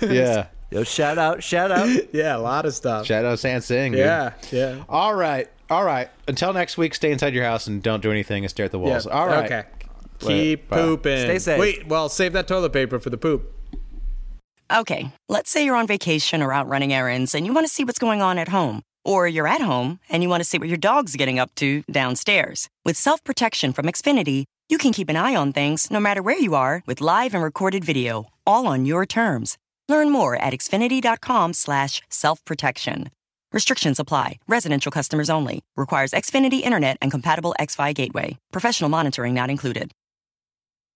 yeah. Yo, shout out, shout out. yeah, a lot of stuff. Shadow San Sing. dude. Yeah, yeah. All right. All right. Until next week, stay inside your house and don't do anything and stare at the walls. Yeah. All right. Okay. Keep Bye. pooping. Stay safe. Wait, well, save that toilet paper for the poop. Okay, let's say you're on vacation or out running errands and you want to see what's going on at home. Or you're at home and you want to see what your dog's getting up to downstairs. With self protection from Xfinity, you can keep an eye on things no matter where you are with live and recorded video, all on your terms. Learn more at xfinity.com/slash self protection. Restrictions apply. Residential customers only. Requires Xfinity Internet and compatible XFi gateway. Professional monitoring not included.